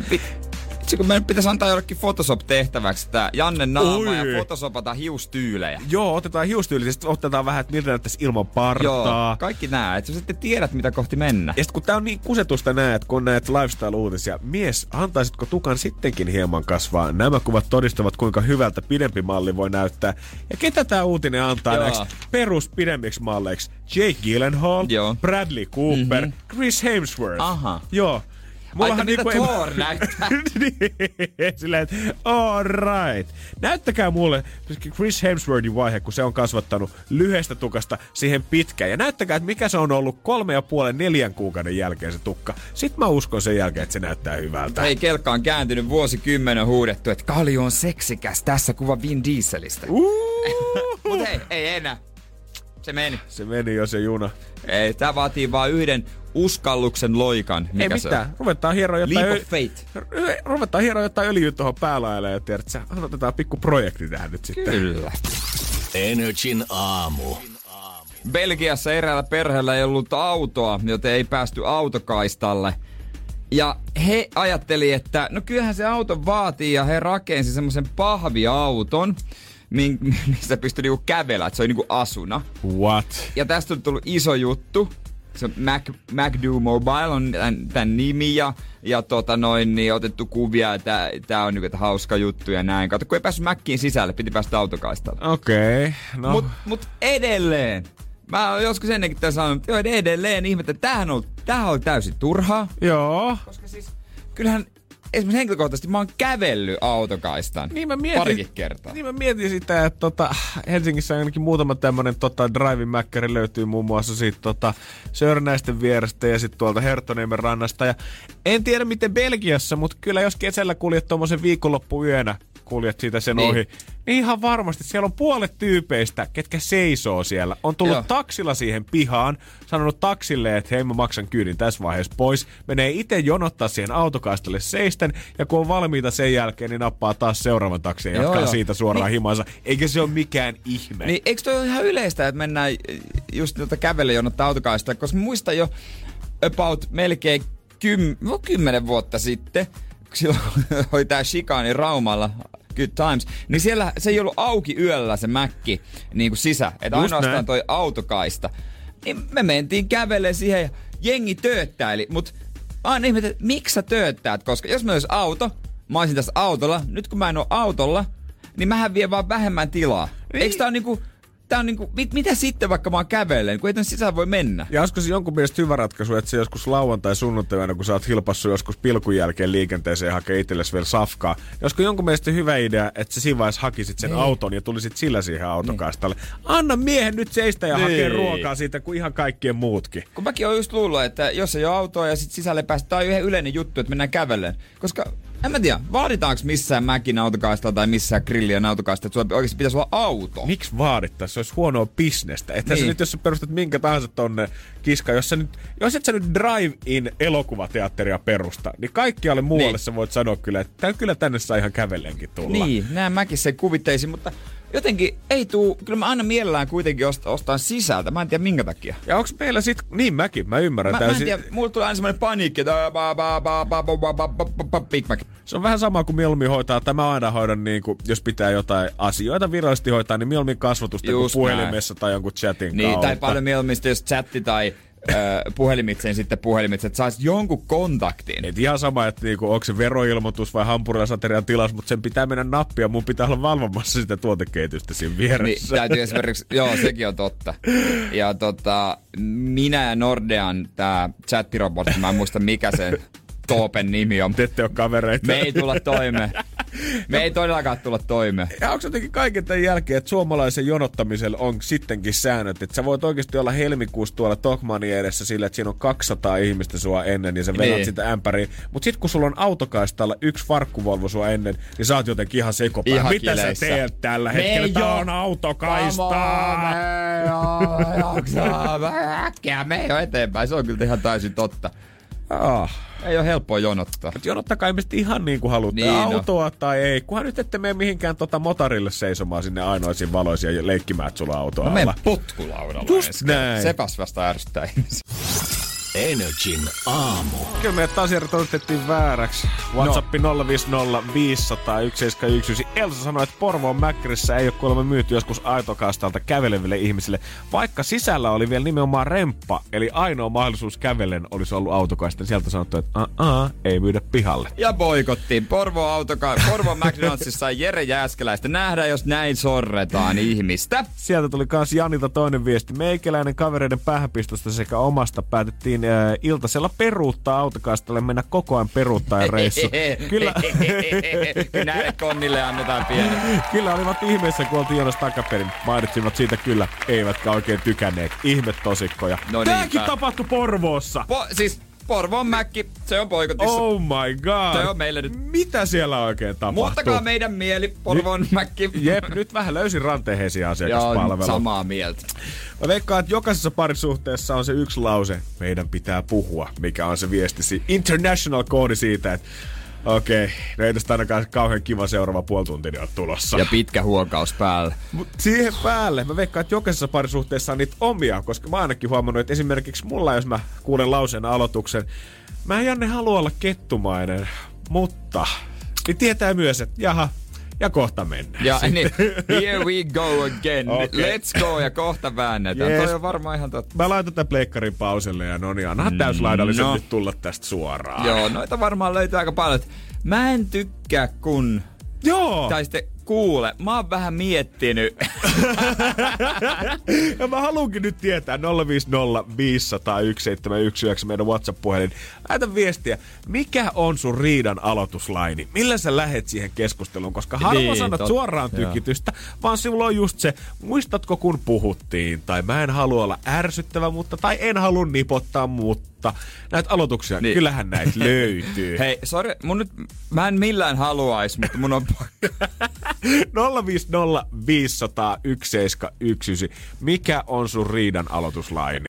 B: Vitsi, kun meidän pitäisi antaa jollekin Photoshop-tehtäväksi tää Janne naama
C: Oi.
B: ja Photoshopata hiustyylejä.
C: Joo, otetaan hiustyylisesti, otetaan vähän, että miltä näyttäisi ilman partaa.
B: Joo, kaikki nää, että sä sitten tiedät, mitä kohti mennä.
C: Ja sit kun tää on niin kusetusta näet, kun näet lifestyle-uutisia, mies, antaisitko tukan sittenkin hieman kasvaa? Nämä kuvat todistavat, kuinka hyvältä pidempi malli voi näyttää. Ja ketä tää uutinen antaa näiksi perus pidemmiksi malleiksi? Jake Gyllenhaal,
B: Joo.
C: Bradley Cooper, mm-hmm. Chris Hemsworth.
B: Aha.
C: Joo. Mullahan
B: mitä
C: niinku ei-
B: Thor näyttää.
C: niin, silleen, että all right. Näyttäkää mulle Chris Hemsworthin vaihe, kun se on kasvattanut lyhyestä tukasta siihen pitkään. Ja näyttäkää, että mikä se on ollut kolme ja puolen neljän kuukauden jälkeen se tukka. Sitten mä uskon sen jälkeen, että se näyttää hyvältä.
B: Hei, kelkka on kääntynyt vuosikymmenen huudettu, että Kalju on seksikäs. Tässä kuva Vin Dieselistä.
C: Uh,
B: Mut hei, ei enää. Se meni.
C: se meni jo se juna.
B: Ei, tää vaatii vaan yhden uskalluksen loikan. Mikä
C: Ei
B: se
C: mitään. Ruvetaan hieroa
B: on?
C: jotain...
B: Leap of.
C: Ru- Ruvetaan hieroa jotain öljyä tuohon päälaille ja tiedät, sä, aloitetaan pikku projekti tähän nyt sitten.
B: Kyllä.
A: Energin aamu.
B: Belgiassa eräällä perheellä ei ollut autoa, joten ei päästy autokaistalle. Ja he ajatteli, että no kyllähän se auto vaatii ja he rakensi semmoisen pahviauton, min- missä pystyi niinku kävellä, että se oli niinku asuna.
C: What?
B: Ja tästä on tullut iso juttu. Se Mac, MacDo Mobile on tämän, tämän nimi ja, ja tota noin, niin otettu kuvia, että tää on niinku, että hauska juttu ja näin. Kato, kun ei päässyt Mackiin sisälle, piti päästä autokaistalle.
C: Okei. Okay. No.
B: Mut, mut edelleen. Mä oon joskus ennenkin tämän sanonut, että joo, edelleen ihmettä, että tämähän on, tämähän on täysin turhaa.
C: Joo.
B: Koska siis, kyllähän esimerkiksi henkilökohtaisesti mä oon kävellyt autokaistan
C: Niin mä mietin,
B: parikin kertaa.
C: Niin mä mietin sitä, että tota, Helsingissä ainakin muutama tämmönen tota, drive-mäkkäri löytyy muun muassa siitä tota, Sörnäisten vierestä ja sitten tuolta Herttoniemen rannasta. Ja en tiedä miten Belgiassa, mutta kyllä jos kesällä kuljet tuommoisen viikonloppuyönä, kuljet siitä sen
B: Niin.
C: ohi, niin ihan varmasti siellä on puolet tyypeistä, ketkä seisoo siellä. On tullut
B: Joo.
C: Taksilla siihen pihaan, sanonut taksille, että hei mä maksan kyydin tässä vaiheessa pois. Menee itse jonottaa siihen autokaistalle seisten, ja kun on valmiita sen jälkeen, niin nappaa taas seuraavan taksin ja
B: Joo,
C: jatkaa
B: joo.
C: siitä suoraan
B: Niin-
C: himansa. Eikä se ole mikään ihme.
B: Niin eikö toi ole ihan yleistä, että mennään just tuota kävelle jonottaa autokaista, koska mä muistan jo about melkein kym, no, kymmenen vuotta sitten, kun silloin oli tää Shikani Raumalla, Good Times, niin siellä se ei ollut auki yöllä se mäkki niin kuin sisä, että ainoastaan
C: näin.
B: toi autokaista. Niin me mentiin kävelle siihen ja jengi tööttäili, mut aina ihmetä, että miksi sä tööttäät, koska jos mä olisi auto, mä olisin tässä autolla, nyt kun mä en ole autolla, niin mähän vie vaan vähemmän tilaa.
C: Niin.
B: Eikö tää on niinku, tää on niinku, mit, mitä sitten vaikka mä oon kävellen, kun ei tän sisään voi mennä?
C: Ja olisiko se jonkun mielestä hyvä ratkaisu, että se joskus lauantai sunnuntaina, kun sä oot hilpassu joskus pilkun jälkeen liikenteeseen ja hakee itsellesi vielä safkaa. Ja olisiko jonkun mielestä hyvä idea, että sä siinä vaiheessa hakisit sen auton ja tulisit sillä siihen autokaistalle. Anna miehen nyt seistä ja hakea
B: Niin.
C: ruokaa siitä kuin ihan kaikkien muutkin.
B: Kun mäkin oon just luullut, että jos ei ole autoa ja sit sisälle päästä, tää on yhden yleinen juttu, että mennään kävellen. Koska en mä tiedä, vaaditaanko missään mäkin autokaistalla tai missään grillien autokaistalla, että sulla oikeasti pitäisi olla auto.
C: Miksi vaadittaisi? Se olisi huonoa bisnestä. Että niin. Sä nyt, jos sä perustat minkä tahansa tonne kiska, jos, sä nyt, jos et sä nyt drive-in elokuvateatteria perusta, niin kaikkialle muualle niin. Sä voit sanoa kyllä, että kyllä tänne saa ihan kävellenkin tulla.
B: Niin, näin mäkin sen kuvitteisin, mutta jotenkin ei tuu, kyllä mä aina mielellään kuitenkin ost, ostan sisältä. Mä en tiedä minkä takia.
C: Ja onks meillä sit, niin mäkin, mä ymmärrän
B: mä, täysin. Mä en tiedä, mulla tulee aina semmonen paniikki, että Big Mac.
C: Se on vähän sama kuin mieluummin hoitaa, että mä aina hoidan, niin kuin, jos pitää jotain asioita virallisesti hoitaa, niin mieluummin kasvatusta
B: Just kuin
C: puhelimessa näin. tai jonkun chatin
B: niin,
C: kautta.
B: Tai paljon mieluummin jos chatti tai ö, puhelimitse, niin sitten puhelimitse, että sais jonkun kontaktin.
C: Et ihan sama, että niinku, onko se veroilmoitus vai hampurilasaterian tilas, mutta sen pitää mennä nappia. Mun pitää olla valvomassa sitä tuotekehitystä siinä
B: Niin,
C: vieressä.
B: täytyy esimerkiksi, joo, sekin on totta. Ja tota, minä ja Nordean tää chattirobotti, mä en muista mikä se Toopen nimi on.
C: Te ette ole kavereita.
B: Me ei tulla toimeen. Me ei todellakaan tulla toimeen.
C: Ja onko jotenkin kaiken tämän jälkeen, että suomalaisen jonottamisella on sittenkin säännöt, että sä voit oikeasti olla helmikuussa tuolla Tokmanin edessä sillä, että siinä on 200 ihmistä sua ennen, niin sä vedät
B: Niin.
C: sitä ämpäriin. Mutta sitten kun sulla on autokaistalla yksi farkkuvolvo sua ennen, niin sä oot jotenkin ihan sekopää.
B: Ihan
C: Mitä
B: kileissä.
C: sä teet tällä
B: Me
C: hetkellä?
B: ei
C: Tää
B: oo-
C: on autokaista!
B: Äkkiä me ei ole eteenpäin. Se on kyllä ihan täysin totta.
C: Ah.
B: Ei ole helppoa jonottaa.
C: Et jonottakaa ilmeisesti ihan niin kuin haluatte.
B: Niin, no.
C: Autoa tai ei. Kunhan nyt ette mene mihinkään tota motorille seisomaan sinne ainoisiin valoisia ja leikkimään, sulla on auto
B: Mä
C: alla.
B: potkulaudalla.
C: Just näin.
B: Sepäs vasta ärsyttää ihmisiä.
A: Energin aamu.
C: Kyllä meidät asiat todistettiin vääräksi. WhatsApp no. 050 500 171. Elsa sanoi, että Porvoon Mäkkärissä ei ole kuulemma myyty joskus aitokastalta käveleville ihmisille, vaikka sisällä oli vielä nimenomaan remppa, eli ainoa mahdollisuus kävellen olisi ollut autokaista. Sieltä sanottu, että aa, ei myydä pihalle.
B: Ja boikottiin. Porvo autoka, Porvo McDonaldsissa Jere Jääskeläistä. Nähdään, jos näin sorretaan ihmistä.
C: Sieltä tuli kans Janilta toinen viesti. Meikäläinen kavereiden päähänpistosta sekä omasta päätettiin äh, iltasella peruuttaa autokastalle, mennä koko ajan peruuttaa reissu. Kyllä,
B: Näille konnille annetaan pieni.
C: kyllä olivat ihmeessä, kun oltiin jonossa takaperin. Mainitsivat siitä kyllä, eivätkä oikein tykänneet. Ihme tosikkoja.
B: No niinpä.
C: tapahtui Porvoossa.
B: Po, siis Porvoon Mäkki, se on boikotissa.
C: Oh my god.
B: Se on meille nyt.
C: Mitä siellä oikein tapahtuu?
B: Muuttakaa meidän mieli, Porvoon Mäkki.
C: Jep, nyt vähän löysin ranteen hesi
B: Joo,
C: asiakaspalvelu.
B: samaa mieltä.
C: Mä veikkaan, että jokaisessa parisuhteessa on se yksi lause, meidän pitää puhua, mikä on se viesti, international koodi siitä, että okei, okay, no ei tästä ainakaan kauhean kiva seuraava puoli tuntia ole tulossa.
B: Ja pitkä huokaus päällä.
C: Mut siihen päälle mä veikkaan, että jokaisessa parisuhteessa on niitä omia, koska mä ainakin huomannut, että esimerkiksi mulla, jos mä kuulen lauseen aloituksen, mä en Janne halua olla kettumainen, mutta niin tietää myös, että jaha, ja kohta mennään.
B: Ja niin, here we go again.
C: Okei.
B: Let's go ja kohta väännetään.
C: Yes.
B: Toi on varmaan ihan totta.
C: Mä laitan tämän pleikkarin pauselle ja no niin, annahan täyslaidallisen
B: No.
C: nyt tulla tästä suoraan.
B: Joo, noita varmaan löytyy aika paljon. Mä en tykkää kun...
C: Joo.
B: Tai sitten kuule, mä oon vähän miettinyt.
C: ja mä haluankin nyt tietää 050 500 1719 meidän WhatsApp-puhelin. Laita viestiä, mikä on sun riidan aloituslaini? Millä sä lähet siihen keskusteluun? Koska harva
B: Niin,
C: sanot
B: totta.
C: suoraan tykitystä, vaan sinulla on just se, muistatko kun puhuttiin, tai mä en halua olla ärsyttävä, mutta, tai en halua nipottaa, mutta näitä aloituksia, niin. Kyllähän näitä löytyy.
B: Hei, sorry, mun nyt, mä en millään haluais, mutta mun on pakko.
C: 050 500 1719. Mikä on sun riidan aloituslaini?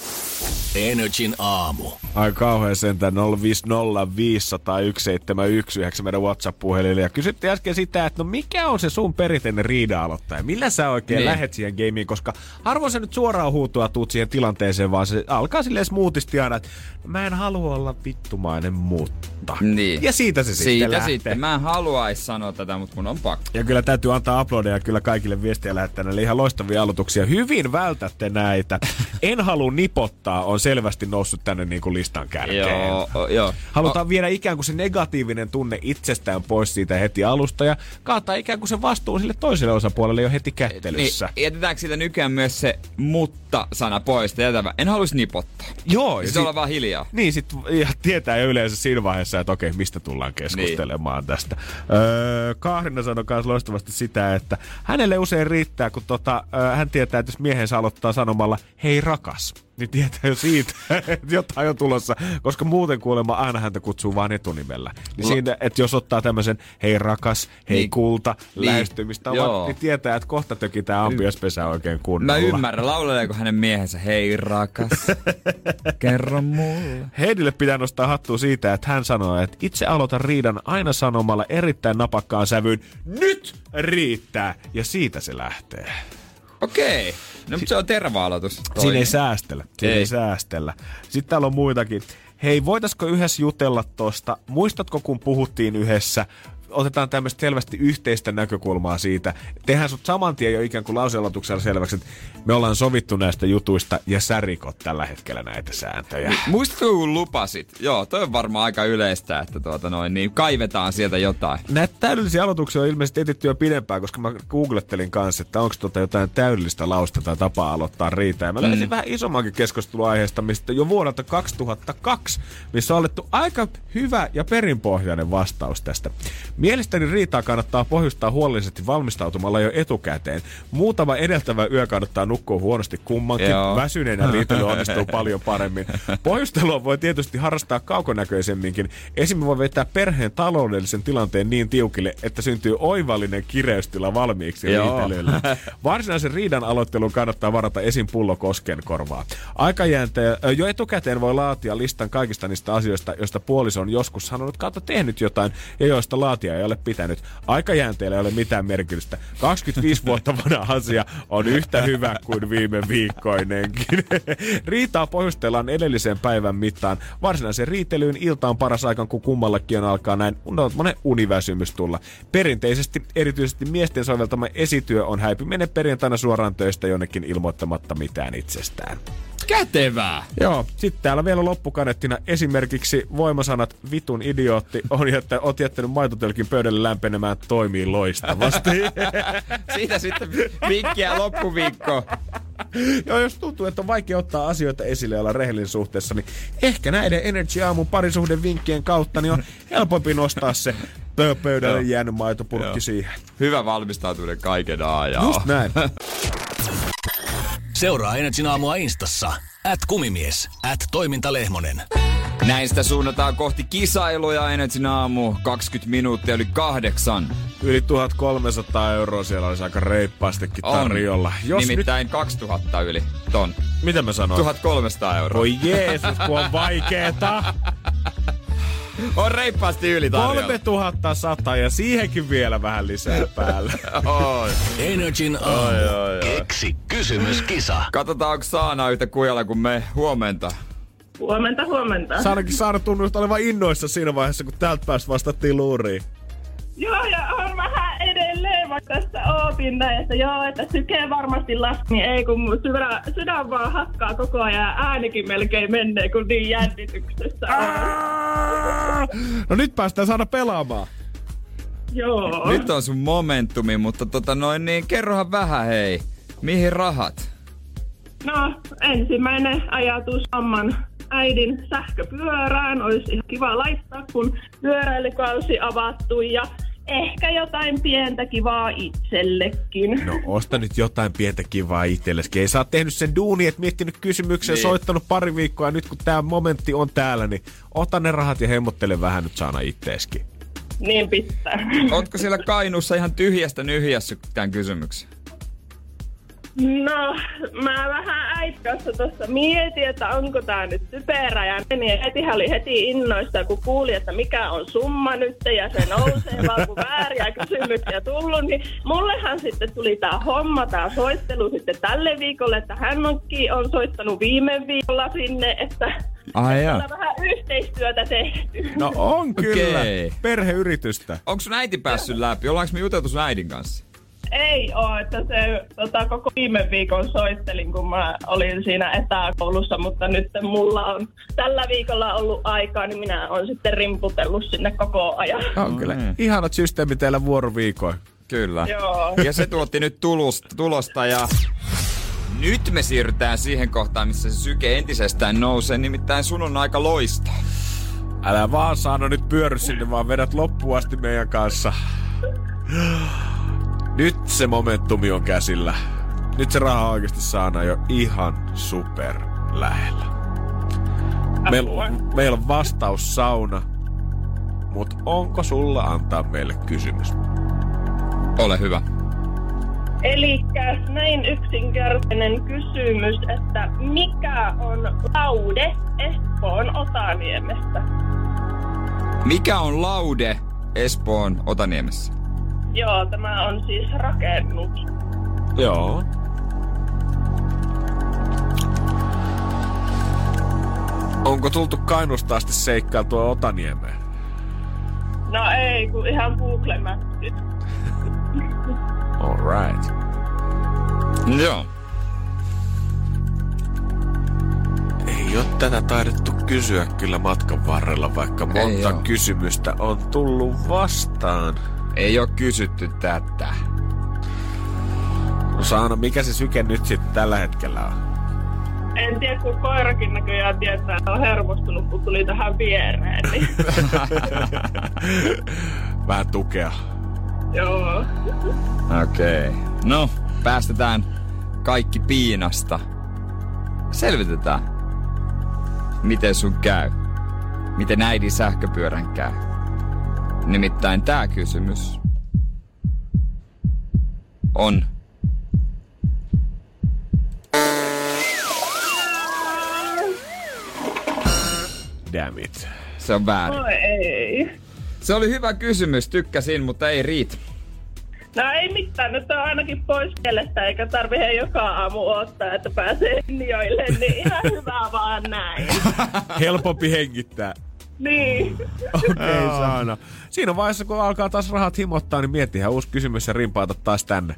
A: Energin aamu.
C: Ai kauhean sentään 050 500 1719 meidän WhatsApp-puhelille. Ja kysyttiin äsken sitä, että no mikä on se sun perinteinen riida-aloittaja? Millä sä oikein niin. Lähet siihen gameen? Koska harvoin sä nyt suoraan huutua tuut siihen tilanteeseen, vaan se alkaa silleen smoothisti aina, että mä en halua olla vittumainen, mutta nipottaa.
B: Niin.
C: Ja siitä se sitten
B: Siitä
C: lähtee.
B: sitten. Mä en haluaisi sanoa tätä, mutta mun on pakko.
C: Ja kyllä täytyy antaa aplodeja kyllä kaikille viestiä lähettäneille. Ihan loistavia aloituksia. Hyvin vältätte näitä. En halua nipottaa on selvästi noussut tänne niin kuin listan kärkeen.
B: Joo, o- joo.
C: Halutaan viedä ikään kuin se negatiivinen tunne itsestään pois siitä heti alusta ja kaataa ikään kuin se vastuu sille toiselle osapuolelle jo heti kättelyssä.
B: Niin, jätetäänkö siitä nykyään myös se mutta-sana pois? Jätävä. En haluaisi nipottaa.
C: Joo,
B: Siis olla vaan hiljaa.
C: Niin, sit ja tietää jo yleensä siinä vaiheessa, että okei, mistä tullaan keskustelemaan niin. tästä. Öö, Kaarina sanoi myös loistavasti sitä, että hänelle usein riittää, kun tota, öö, hän tietää, että jos miehensä aloittaa sanomalla, hei rakas, niin tietää jo siitä, että jotain on tulossa, koska muuten kuulemma aina häntä kutsuu vain etunimellä. Niin
B: La-
C: siinä, että jos ottaa tämmöisen hei rakas, hei
B: Niin.
C: kulta,
B: Niin.
C: lähestymistavan,
B: Joo.
C: niin tietää, että kohta tökitään ampiaspesä oikein
B: Mä
C: kunnolla.
B: ymmärrän, lauleleeko hänen miehensä, hei rakas, kerro mulle.
C: Heidille pitää nostaa hattua siitä, että hän sanoo, että itse aloitan riidan aina sanomalla erittäin napakkaan sävyyn, nyt riittää, ja siitä se lähtee.
B: Okei. No, mutta se on terva aloitus.
C: Siinä ei säästellä. Siinä ei.
B: Ei.
C: säästellä. Sitten täällä on muitakin. Hei, voitaisko yhdessä jutella tosta? Muistatko, kun puhuttiin yhdessä? Otetaan tämmöistä selvästi yhteistä näkökulmaa siitä. Tehdään sut saman tien jo ikään kuin lausealoituksella selväksi, että me ollaan sovittu näistä jutuista ja sä rikot tällä hetkellä näitä sääntöjä.
B: Muistatko, kun lupasit? Joo, toi on varmaan aika yleistä, että tuota noin, niin kaivetaan sieltä jotain.
C: Näitä täydellisiä aloituksia on ilmeisesti etetty jo pidempään, koska mä googlettelin kanssa, että onko tota jotain täydellistä lausta tai tapaa aloittaa riitaa. Ja mä löysin mm. vähän isommankin keskusteluaiheesta, mistä jo vuodelta 2002, missä on alettu aika hyvä ja perinpohjainen vastaus tästä. Mielestäni riitaa kannattaa pohjustaa huolellisesti valmistautumalla jo etukäteen. Muutama edeltävä yö kannattaa nukkua huonosti kummankin.
B: Joo.
C: Väsyneenä riitely onnistuu paljon paremmin. Pohjustelua voi tietysti harrastaa kaukonäköisemminkin. Esim. voi vetää perheen taloudellisen tilanteen niin tiukille, että syntyy oivallinen kireystila valmiiksi
B: Joo.
C: riitelylle. Varsinaisen riidan aloitteluun kannattaa varata esim. pullo kosken korvaa. Aikajänteen jo etukäteen voi laatia listan kaikista niistä asioista, joista puoliso on joskus sanonut kautta tehnyt jotain ja joista laatia ei ole pitänyt. Aikajänteellä ei ole mitään merkitystä. 25 vuotta vanha asia on yhtä hyvä kuin viime viikkoinenkin. Riitaa pohjustellaan edellisen päivän mittaan. Varsinaisen riitelyyn ilta on paras aika, kun kummallakin on alkaa näin monen univäsymys tulla. Perinteisesti erityisesti miesten soveltama esityö on häipyminen perjantaina suoraan töistä jonnekin ilmoittamatta mitään itsestään.
B: Kätevää!
C: Joo, sitten täällä vielä loppukanettina esimerkiksi voimasanat vitun idiootti on, että oot jättänyt maitotölkin pöydälle lämpenemään toimii loistavasti.
B: Siitä sitten vinkkiä loppuviikko.
C: Joo, jos tuntuu, että on vaikea ottaa asioita esille ja olla rehellinen suhteessa, niin ehkä näiden Energy Aamun parisuhden vinkkien kautta niin on helpompi nostaa se pö- pöydälle jäänyt maitopurkki siihen.
B: Hyvä valmistautuminen kaiken ajan.
C: Just näin.
A: Seuraa Energin aamua Instassa. At kumimies. At toimintalehmonen.
B: Näistä suunnataan kohti kisailuja Energin aamu 20 minuuttia yli kahdeksan.
C: Yli 1300 euroa siellä olisi aika reippaastikin tarjolla.
B: Jos Nimittäin nyt... 2000 yli ton.
C: Mitä mä sanoin?
B: 1300 euroa.
C: Voi Jeesus, kun on vaikeeta.
B: On reippaasti yli tarjolla.
C: 3100 ja siihenkin vielä vähän lisää päälle.
B: Oi.
A: Energin aamu. Keksi kysymyskisa.
B: Katsotaan, onko Saana yhtä kujalla kuin me huomenta.
D: Huomenta, huomenta.
C: Sä ainakin Saara tunnusta olevan innoissa siinä vaiheessa, kun täältä päästä vastattiin luuriin.
D: Joo, ja tässä ootin näin, että joo, että syke varmasti laski, niin ei kun mun sydän, sydän vaan hakkaa koko ajan ja äänikin melkein menee, kun niin jännityksessä.
C: No nyt päästään saada pelaamaan.
D: Joo.
B: Nyt on sun momentumi, mutta tota noin niin, kerrohan vähän hei. Mihin rahat?
D: No, ensimmäinen ajatus Amman äidin sähköpyörään. Olisi ihan kiva laittaa, kun pyöräilykausi avattu ja ehkä jotain pientä kivaa itsellekin.
C: No osta nyt jotain pientä kivaa itselleskin. Ei sä oot tehnyt sen duuni, et miettinyt kysymyksen,
B: Niin.
C: soittanut pari viikkoa ja nyt kun tää momentti on täällä, niin ota ne rahat ja hemmottele vähän nyt saana itteeskin.
D: Niin pitää.
B: Ootko siellä Kainuussa ihan tyhjästä nyhjässyt tämän kysymyksen?
D: No, mä vähän äit kanssa tuossa mietin, että onko tää nyt typerä. Ja niin äitihän oli heti innoista, kun kuuli, että mikä on summa nyt ja se nousee vaan kun vääriä kysymyksiä tullut. Niin mullehan sitten tuli tää homma, tää soittelu sitten tälle viikolle, että hän onkin on soittanut viime viikolla sinne, että
B: Ai.
D: Ollaan vähän yhteistyötä tehty.
C: No on kyllä.
B: Okei.
C: Perheyritystä.
B: Onko sun äiti päässyt läpi? Ollaanko me juteltu sun äidin kanssa?
D: Ei oo, että se tota, koko viime viikon soittelin, kun mä olin siinä etäkoulussa, mutta nyt mulla on tällä viikolla ollut aikaa, niin minä olen sitten rimputellut sinne koko ajan.
C: On kyllä.
B: Mm.
C: Ihanat systeemi teillä vuoroviikoin.
B: Kyllä.
D: Joo.
B: Ja se tuotti nyt tulosta, tulosta ja nyt me siirrytään siihen kohtaan, missä se syke entisestään nousee, nimittäin sun on aika loista.
C: Älä vaan saano nyt pyöry sinne, vaan vedät loppuun asti meidän kanssa. Nyt se momentumi on käsillä. Nyt se raha oikeasti saadaan jo ihan super lähellä. Meillä meil on vastaus sauna, mutta onko sulla antaa meille kysymys?
B: Ole hyvä.
D: Eli näin yksinkertainen kysymys, että mikä on laude Espoon Otaniemestä?
B: Mikä on laude Espoon Otaniemessä?
D: Joo, tämä on siis rakennus.
C: Joo. Onko tultu Kainusta asti seikkailtua Otaniemeen?
D: No ei, kun ihan Google Mapsit.
C: Alright.
B: Joo.
C: Ei ole tätä taidettu kysyä kyllä matkan varrella, vaikka monta kysymystä on tullut vastaan.
B: Ei oo kysytty tätä.
C: No Saana, mikä se syke nyt sitten tällä hetkellä on?
D: En tiedä, kun koirakin näköjään tietää, että on hermostunut, kun tuli tähän viereen. Niin,
C: Vähän tukea.
D: joo.
B: Okei. Okay. No, päästetään kaikki piinasta. Selvitetään, miten sun käy. Miten äidin sähköpyörän käy. Nimittäin tää kysymys on
C: Damn it.
B: se on väärin.
D: No ei.
B: Se oli hyvä kysymys, tykkäsin, mutta ei riitä.
D: No ei mitään, nyt on ainakin pois mielestä, eikä tarvitse joka aamu ottaa, että pääsee linjoille, niin ihan hyvä vaan näin.
C: Helpompi hengittää.
D: Niin.
C: Okei, okay, Saana. Siinä vaiheessa, kun alkaa taas rahat himottaa, niin miettihän uusi kysymys ja rimpaata taas tänne.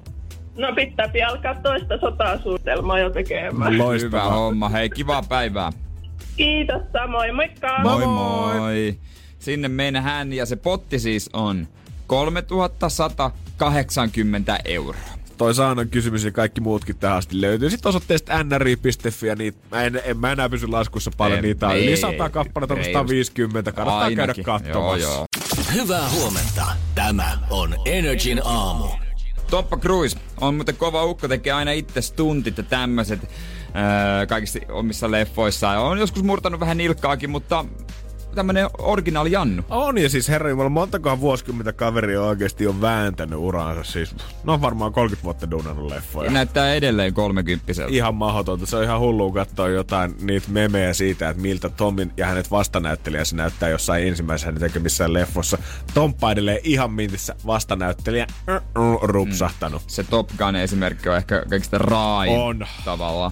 D: No pitää alkaa toista sotasuunnitelmaa jo tekemään.
B: Hyvä
C: Loistavaa.
B: homma. Hei, kivaa päivää.
D: Kiitos samoin, moikka!
B: Moi moi. Sinne mennään ja se potti siis on 3180 euroa.
C: Toi Saanan kysymys ja kaikki muutkin tähän asti löytyy. Sitten osoitteesta nri.fi ja niitä, mä en, en mä enää pysy laskussa paljon,
B: En-
C: niitä on
B: ei,
C: yli 100 kappaletta, onko
B: reilusti.
C: 150, kannattaa käydä
B: Ainakin.
C: katsomassa.
B: Joo, joo.
A: Hyvää huomenta. Tämä on Energin aamu.
B: Toppa Cruise on muuten kova ukko, tekee aina itse stuntit ja tämmöiset kaikissa omissa leffoissaan. On joskus murtanut vähän nilkkaakin, mutta tämmönen originaali Jannu.
C: On, ja siis herra Jumala, montakohan vuosikymmentä kaveri oikeasti on vääntänyt uraansa. Siis, no varmaan 30 vuotta duunannut leffoja.
B: Ja näyttää edelleen kolmekymppiseltä.
C: Ihan mahdotonta. Se on ihan hullua katsoa jotain niitä memejä siitä, että miltä Tomin ja hänet vastanäyttelijä se näyttää jossain ensimmäisessä hänen tekemissään leffossa. Tom painelee ihan mintissä vastanäyttelijä rupsahtanut.
B: Se Top Gun esimerkki on ehkä kaikista raain
C: On.
B: tavalla.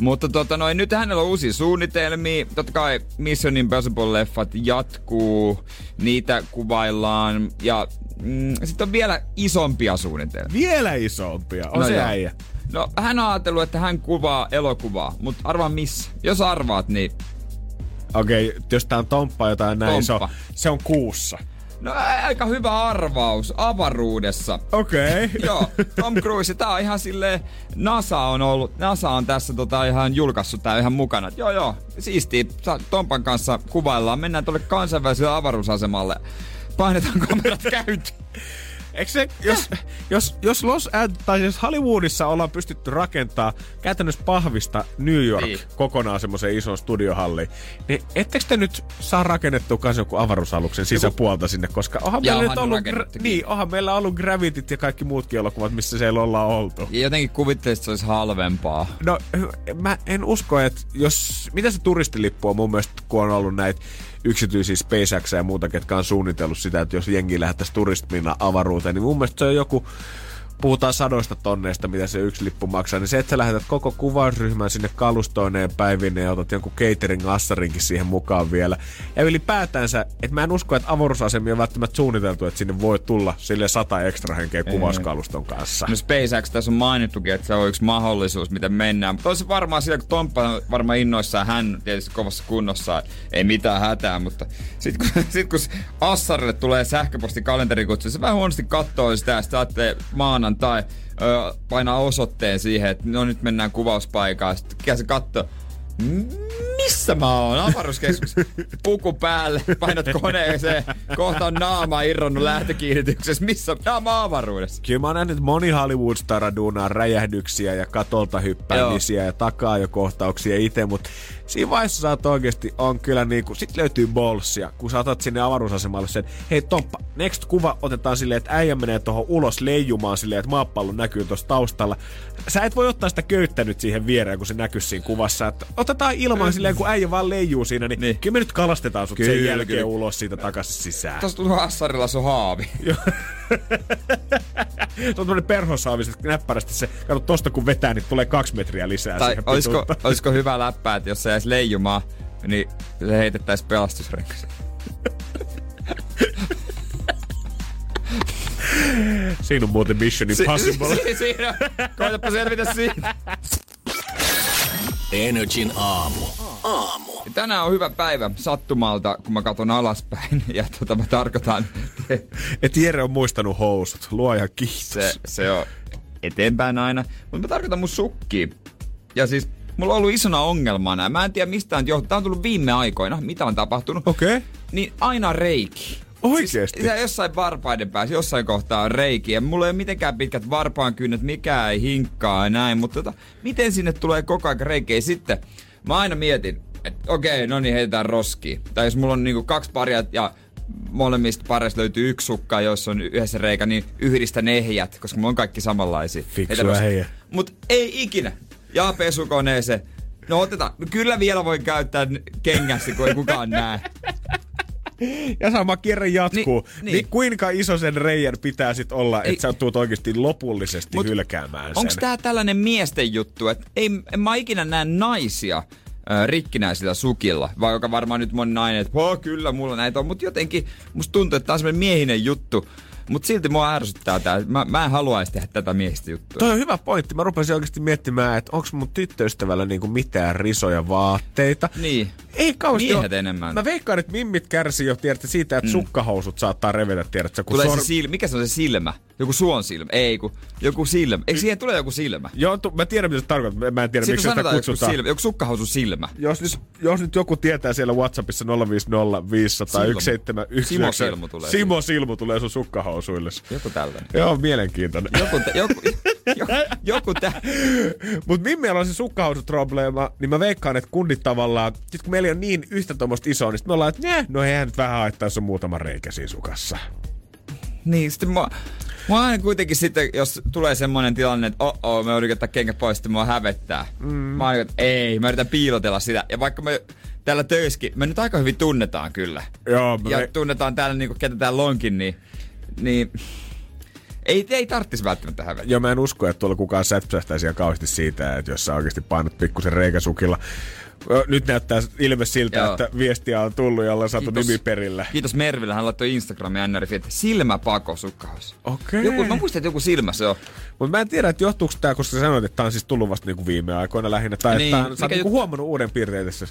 B: Mutta tota noin, nyt hänellä on uusia suunnitelmia. Totta kai Mission Impossible-leffat jatkuu, niitä kuvaillaan. Ja mm, sitten on vielä isompia suunnitelmia.
C: Vielä isompia. On
B: No
C: se
B: joo.
C: äijä.
B: No hän on ajatellut, että hän kuvaa elokuvaa, mutta arvaa missä. Jos arvaat, niin
C: Okei, okay, jos tää on Tomppa jotain näin, se on, se on kuussa.
B: No aika hyvä arvaus avaruudessa.
C: Okei. Okay.
B: Joo, Tom Cruise, tää on ihan silleen, NASA on ollut, NASA on tässä tota ihan julkaissut tää ihan mukana. Et Joo, joo, siistiä, Sa- Tompan kanssa kuvaillaan, mennään tuolle kansainväliselle avaruusasemalle. Painetaan kamerat käyttöön.
C: Eikö se, jos, jos, jos Los Angeles, tai jos Hollywoodissa ollaan pystytty rakentaa käytännössä pahvista New York
B: Niin.
C: kokonaan semmoiseen ison studiohalliin, niin ettekö te nyt saa rakennettua kans joku avaruusaluksen sisäpuolta sinne, koska onhan
B: Ja
C: meillä
B: onhan
C: nyt ollut,
B: rakennettukin.
C: niin, onhan meillä ollut Gravityt ja kaikki muutkin elokuvat, missä siellä ollaan oltu.
B: Ja jotenkin kuvittelisit, että se olisi halvempaa.
C: No, mä en usko, että jos... Mitä se turistilippu on mun mielestä, kun on ollut näitä yksityisiä SpaceX ja muuta, ketkä on suunnitellut sitä, että jos jengi lähettäisiin turistimina avaruuteen, niin mun mielestä se on joku puhutaan sadoista tonneista, mitä se yksi lippu maksaa, niin se, että sä lähetät koko kuvausryhmän sinne kalustoineen päivineen ja otat jonkun catering-assarinkin siihen mukaan vielä. Ja ylipäätänsä, että mä en usko, että avaruusasemia on välttämättä suunniteltu, että sinne voi tulla sille sata ekstra henkeä kuvauskaluston kanssa.
B: No SpaceX tässä on mainittukin, että se on yksi mahdollisuus, miten mennään. Mutta olisi varmaan sillä, kun Tomppa on varmaan innoissaan, hän tietysti kovassa kunnossa, ei mitään hätää, mutta sitten kun, sit kun Assarille tulee sähköposti kalenterikutsu, se vähän huonosti katsoo sitä ja sitten maanantai ö, painaa osoitteen siihen, että no nyt mennään kuvauspaikkaan. Sitten se katsoo, missä mä oon? Avaruuskeskus. Puku päälle, painat koneeseen, kohta on naama irronnut lähtökiinnityksessä. Missä? Naama avaruudessa.
C: Kyllä mä oon nähnyt moni hollywood duunaa räjähdyksiä ja katolta hyppäämisiä ja takaa jo kohtauksia itse, mutta siinä vaiheessa saat oikeasti on kyllä niinku, sit löytyy bolsia, kun saatat sinne avaruusasemalle sen, hei Tomppa, next kuva otetaan silleen, että äijä menee tuohon ulos leijumaan silleen, että maapallo näkyy tuossa taustalla. Sä et voi ottaa sitä köyttä nyt siihen viereen, kun se näkyy siinä kuvassa, että otetaan ilman silleen, kun äijä vaan leijuu siinä, niin, niin. kyllä me nyt kalastetaan sut kyllä, sen jälkeen kyllä. ulos siitä takaisin sisään.
B: Tuossa tulee Assarilla sun haavi.
C: se on tämmönen perhosaavi, että näppärästi se, kato tosta kun vetää, niin tulee kaksi metriä lisää
B: tai olisiko, olisiko hyvä läppää, että jos se jäisi leijumaan, niin se heitettäisiin pelastusrenkas.
C: Siinä on muuten Mission Impossible.
B: Si- si- siinä, koetapa selvitä siitä.
A: Energin aamu. Aamu.
B: Tänään on hyvä päivä sattumalta, kun mä katson alaspäin. Ja tota mä tarkoitan...
C: Et Jere on muistanut housut. Luoja kiitos.
B: Se, se on eteenpäin aina. Mutta mä tarkoitan mun sukki. Ja siis mulla on ollut isona ongelmana. Mä en tiedä mistä on johtunut. Tää on tullut viime aikoina. Mitä on tapahtunut?
C: Okei. Okay.
B: Niin aina reiki.
C: Oikeesti?
B: Siis, jossain varpaiden päässä, jossain kohtaa on reiki. Ja mulla ei ole mitenkään pitkät varpaan kynnet, mikä ei hinkkaa ja näin. Mutta tota, miten sinne tulee koko ajan reikejä sitten? Mä aina mietin, että okei, okay, no niin, heitetään roskiin. Tai jos mulla on niinku kaksi paria ja molemmista pareista löytyy yksi sukka, jossa on yhdessä reikä, niin yhdistä nehjät, koska mulla on kaikki samanlaisia.
C: Fiksua heijä.
B: Mut ei ikinä. Ja pesukoneeseen. No otetaan. Kyllä vielä voi käyttää kengässä, kun ei kukaan näe.
C: Ja sama kierre jatkuu. Niin, niin. niin kuinka iso sen reijän pitää sit olla, että sä tuut oikeasti lopullisesti Mut hylkäämään sen?
B: Onko tää tällainen miesten juttu, että ei, en mä ikinä näe naisia rikkinäisillä sukilla, vai joka varmaan nyt moni nainen, että kyllä mulla näitä on, mutta jotenkin musta tuntuu, että tämä on semmoinen miehinen juttu, mutta silti mua ärsyttää tää. Mä, mä en haluaisi tehdä tätä miehistä juttua.
C: Toi on hyvä pointti. Mä rupesin oikeasti miettimään, että onko mun tyttöystävällä niinku mitään risoja vaatteita.
B: Niin.
C: Ei kauheasti
B: Miehet ole. enemmän.
C: Mä veikkaan, että mimmit kärsii jo tiedätkö, siitä, että mm. sukkahousut saattaa revetä, tiedätkö, kun
B: Tulee sor... se silmä. Mikä se on se silmä? Joku suon silmä. Ei, kun joku silmä. Eikö siihen tule joku silmä?
C: Joo, tu- mä tiedän mitä se tarkoittaa. Mä en tiedä, miksi sitä kutsutaan.
B: Joku, silmä, joku sukkahousu silmä.
C: Jos nyt, jos nyt joku tietää siellä Whatsappissa 050 500
B: Simo Silmu tulee.
C: Simo Silmu tulee sun sukkahousuille.
B: Joku tällainen.
C: Joo, mielenkiintoinen.
B: Joku, tä, joku, joku, joku tä.
C: Mut Mimmi on se sukkahousuprobleema, niin mä veikkaan, että kundit tavallaan, sit kun meillä on niin yhtä tuommoista isoa, niin me ollaan, että no eihän nyt vähän haittaa, jos on muutama reikä siinä sukassa.
B: Niin, sitten mä, Mä aina kuitenkin sitten, jos tulee semmoinen tilanne, että oh, oh mä yritän ottaa kengät pois, sitten mua hävettää. Mm. Mä aina, että ei, mä yritän piilotella sitä. Ja vaikka me täällä töissäkin, me nyt aika hyvin tunnetaan kyllä.
C: Joo,
B: ja me... tunnetaan täällä niinku, ketä täällä onkin, niin, niin ei, ei tarvitsisi välttämättä hävetä.
C: Joo, mä en usko, että tuolla kukaan sätsähtäisi ihan kauheasti siitä, että jos sä oikeasti painat pikkusen reikäsukilla nyt näyttää ilme siltä, Joo. että viestiä on tullut ja ollaan saatu nimi perille.
B: Kiitos Merville, hän laittoi Instagramin NRF, että silmäpako sukkaus.
C: Okei.
B: Okay. mä muistan, että joku silmä se on.
C: Mutta mä en tiedä, että johtuuko tämä, koska sä sanoit, että tämä on siis tullut vasta niinku viime aikoina lähinnä. Tai niin, että sä oot niinku huomannut uuden piirteen tässä.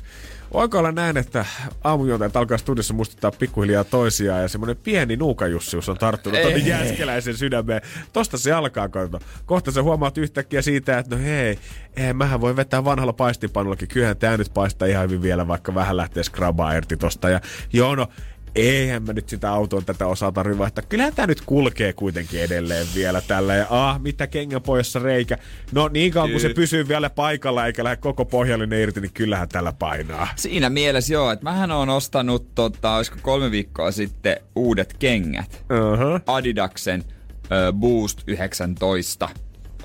C: Voiko olla näin, että aamujuontajat alkaa studiossa muistuttaa pikkuhiljaa toisiaan ja semmoinen pieni nuukajussius on tarttunut tuonne jääskeläisen sydämeen. Tosta se alkaa, kato. Kohta sä huomaat yhtäkkiä siitä, että no hei, ei, mähän voi vetää vanhalla paistipanullakin. Kyllähän tää nyt paistaa ihan hyvin vielä, vaikka vähän lähtee skrabaa irti tosta. Ja joo, no eihän mä nyt sitä autoa tätä osaa tarvitse vaihtaa. Kyllähän tämä nyt kulkee kuitenkin edelleen vielä tällä. Ja ah, mitä kengänpojassa reikä. No niin kauan kun se pysyy vielä paikalla eikä lähde koko pohjallinen irti, niin kyllähän tällä painaa.
B: Siinä mielessä joo, että mähän on ostanut, tota, olisiko kolme viikkoa sitten uudet kengät.
C: Uh-huh.
B: Adidaksen uh, Boost 19.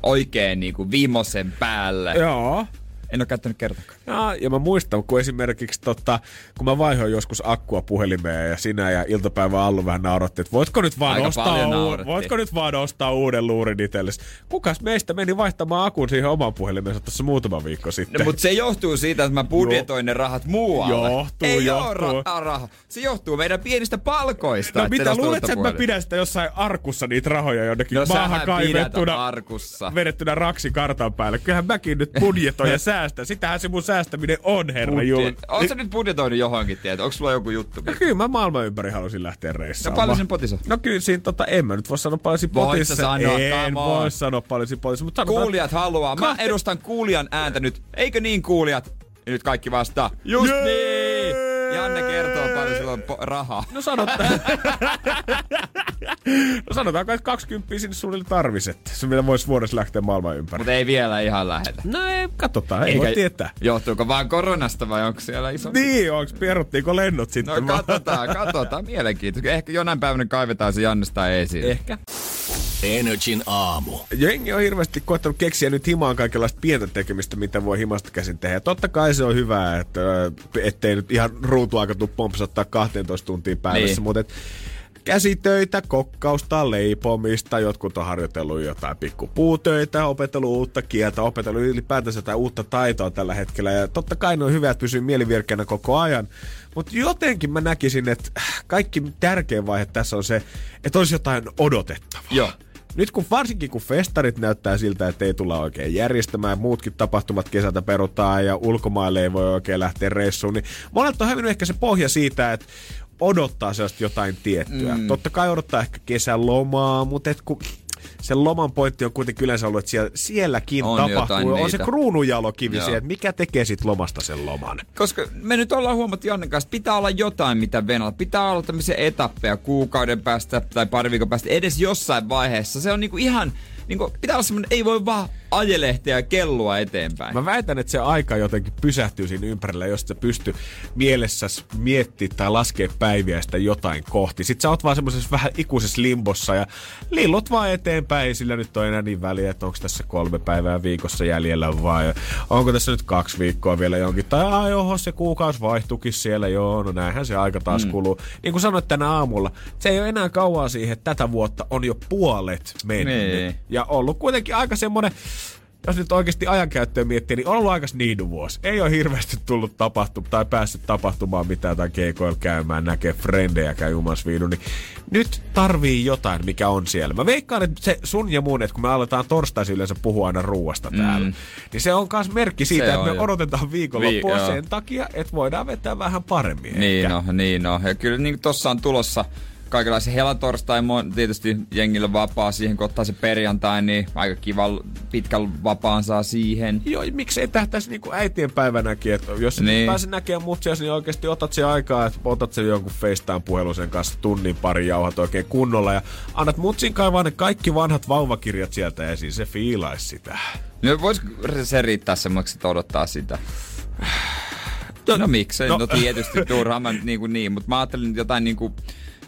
B: Oikein niinku viimeisen päälle.
C: Joo.
B: En ole käyttänyt kertakaan.
C: Ja, ja mä muistan, kun esimerkiksi tota, kun mä vaihoin joskus akkua puhelimeen ja sinä ja iltapäivän Allu vähän nauratti, että voitko nyt vaan,
B: Aika
C: ostaa,
B: naurettiin.
C: voitko nyt vaan ostaa uuden luurin itsellesi. Kukas meistä meni vaihtamaan akun siihen omaan puhelimeensa tuossa muutama viikko sitten?
B: No, mutta se johtuu siitä, että mä budjetoin ne rahat muualle.
C: Johtuu,
B: Ei
C: johtuu.
B: oo ra- raha. Se johtuu meidän pienistä palkoista.
C: No mitä, luulet että mä pidän sitä jossain arkussa niitä rahoja jonnekin
B: No
C: maahan kaivettuna,
B: arkussa.
C: vedettynä raksi kartan päälle. Kyllähän mäkin nyt budjetoin ja säästän. Sitähän se mun säästäminen on, herra Jumala.
B: Oletko sä nyt budjetoinut johonkin, tiedät? Onko sulla joku juttu?
C: No kyllä mä maailman ympäri halusin lähteä
B: No
C: reissaamaan.
B: paljon sen potissa?
C: No kyllä siinä tota, en mä nyt voi sanoa paljon siinä potissa.
B: sanoa,
C: en voi sanoa paljon siinä potissa, mutta sanotaan,
B: Kuulijat haluaa. Mä edustan kuulijan ääntä nyt. Eikö niin kuulijat? Ja nyt kaikki vastaa. Just
C: Jee!
B: niin! Janne kertoo po- rahaa.
C: No sanotaan. no sanotaanko, että 20 sinne suunnilleen tarvisi, että se vielä voisi vuodessa lähteä maailman ympäri.
B: Mutta ei vielä ihan lähetä.
C: No ei, katsotaan, ei voi tietää.
B: Johtuuko vaan koronasta vai onko siellä iso?
C: Niin, onks peruttiinko lennot sitten?
B: No katsotaan, katsotaan. Mielenkiintoista. Ehkä jonain päivänä kaivetaan se Jannesta esiin.
C: Ehkä.
A: Energin aamu.
C: Jengi on hirveästi koettanut keksiä nyt himaan kaikenlaista pientä tekemistä, mitä voi himasta käsin tehdä. Ja totta kai se on hyvä, että ö, ettei nyt ihan ruutuaika tuu pompsattaa 12 tuntia päivässä,
B: Niin.
C: mutta et käsitöitä, kokkausta, leipomista, jotkut on harjoitellut jotain pikkupuutöitä, opetellut uutta kieltä, opetellut ylipäätänsä jotain uutta taitoa tällä hetkellä. Ja totta kai ne on hyvä, että pysyy mielivirkeänä koko ajan. Mutta jotenkin mä näkisin, että kaikki tärkein vaihe tässä on se, että olisi jotain odotettavaa.
B: Joo.
C: Nyt kun varsinkin kun festarit näyttää siltä, että ei tulla oikein järjestämään, muutkin tapahtumat kesältä perutaan ja ulkomaille ei voi oikein lähteä reissuun, niin monelta on hävinnyt ehkä se pohja siitä, että odottaa sellaista jotain tiettyä. Mm. Totta kai odottaa ehkä kesälomaa, mutta et kun sen loman pointti on kuitenkin yleensä ollut, että siellä, sielläkin
B: On
C: tapahtuu. On se
B: niitä.
C: kruununjalokivi
B: Joo.
C: siellä, että mikä tekee sit lomasta sen loman.
B: Koska me nyt ollaan huomattu Jannen kanssa, että pitää olla jotain, mitä venalla. Pitää olla tämmöisiä etappeja kuukauden päästä tai pari viikon päästä edes jossain vaiheessa. Se on niinku ihan, niinku, pitää olla semmoinen, ei voi vaan ajelehtiä ja kellua eteenpäin.
C: Mä väitän, että se aika jotenkin pysähtyy siinä ympärillä, jos sä pysty mielessäsi miettimään tai laskee päiviä sitä jotain kohti. Sitten sä oot vaan semmoisessa vähän ikuisessa limbossa ja lillot vaan eteenpäin. Ei Sillä nyt on enää niin väliä, että onko tässä kolme päivää viikossa jäljellä vai onko tässä nyt kaksi viikkoa vielä jonkin. Tai ai oho, se kuukausi vaihtukin siellä, joo, no näinhän se aika taas mm. kuluu. Niin kuin sanoit tänä aamulla, se ei ole enää kauaa siihen, että tätä vuotta on jo puolet mennyt.
B: Niin.
C: Ja ollut kuitenkin aika semmonen, jos nyt oikeasti ajankäyttöä miettii, niin on ollut aika vuosi. Ei ole hirveästi tullut tapahtu tai päässyt tapahtumaan mitään tai keikoilla käymään, näkee frendejäkään jumas viidu, niin nyt tarvii jotain, mikä on siellä. Mä veikkaan, että se sun ja mun, että kun me aletaan torstaisin yleensä puhua aina ruuasta täällä,
B: Mm.
C: niin se on myös merkki siitä,
B: Se
C: että
B: on
C: me
B: jo.
C: odotetaan viikonloppua
B: Vi-
C: sen takia, että voidaan vetää vähän paremmin.
B: Niin
C: ehkä.
B: no, niin no. Ja kyllä niin tossa on tulossa kaikenlaisia helatorstai, tietysti jengillä vapaa siihen, kun ottaa se perjantai, niin aika kiva pitkän vapaan saa siihen.
C: Joo, miksei tähtäisi niinku äitien päivänäkin, että jos niin. Pääse näkemään mutsias, niin oikeasti otat se aikaa, että otat sen jonkun FaceTime-puhelun sen kanssa tunnin pari jauhat oikein kunnolla ja annat mutsin kaivaa ne kaikki vanhat vauvakirjat sieltä esiin, se fiilaisi sitä.
B: No vois se riittää semmoiksi, että odottaa sitä. No miksei,
C: no-
B: no, no tietysti turhaan mä nyt niin kuin niin, mutta mä ajattelin jotain niin kuin,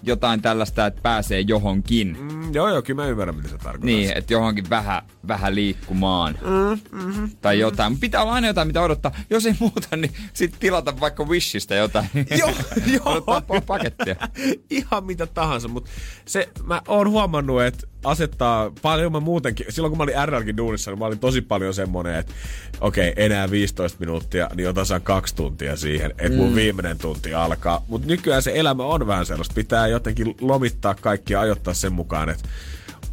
B: jotain tällaista, että pääsee johonkin.
C: Mm, joo, joo, kyllä mä ymmärrän, mitä se tarkoittaa.
B: Niin, että johonkin vähän, vähän liikkumaan. Mm, mm-hmm, tai jotain. Mm. Pitää olla aina jotain, mitä odottaa. Jos ei muuta, niin sitten tilata vaikka Wishistä jotain.
C: Joo, joo.
B: odottaa pa- pakettia.
C: Ihan mitä tahansa, mutta se, mä oon huomannut, että asettaa paljon mä muutenkin, silloin kun mä olin RLkin duunissa, niin mä olin tosi paljon semmonen, että okei, okay, enää 15 minuuttia, niin otan saan kaksi tuntia siihen, että mun viimeinen tunti alkaa. Mutta nykyään se elämä on vähän sellaista, pitää jotenkin lomittaa kaikki ja ajoittaa sen mukaan, että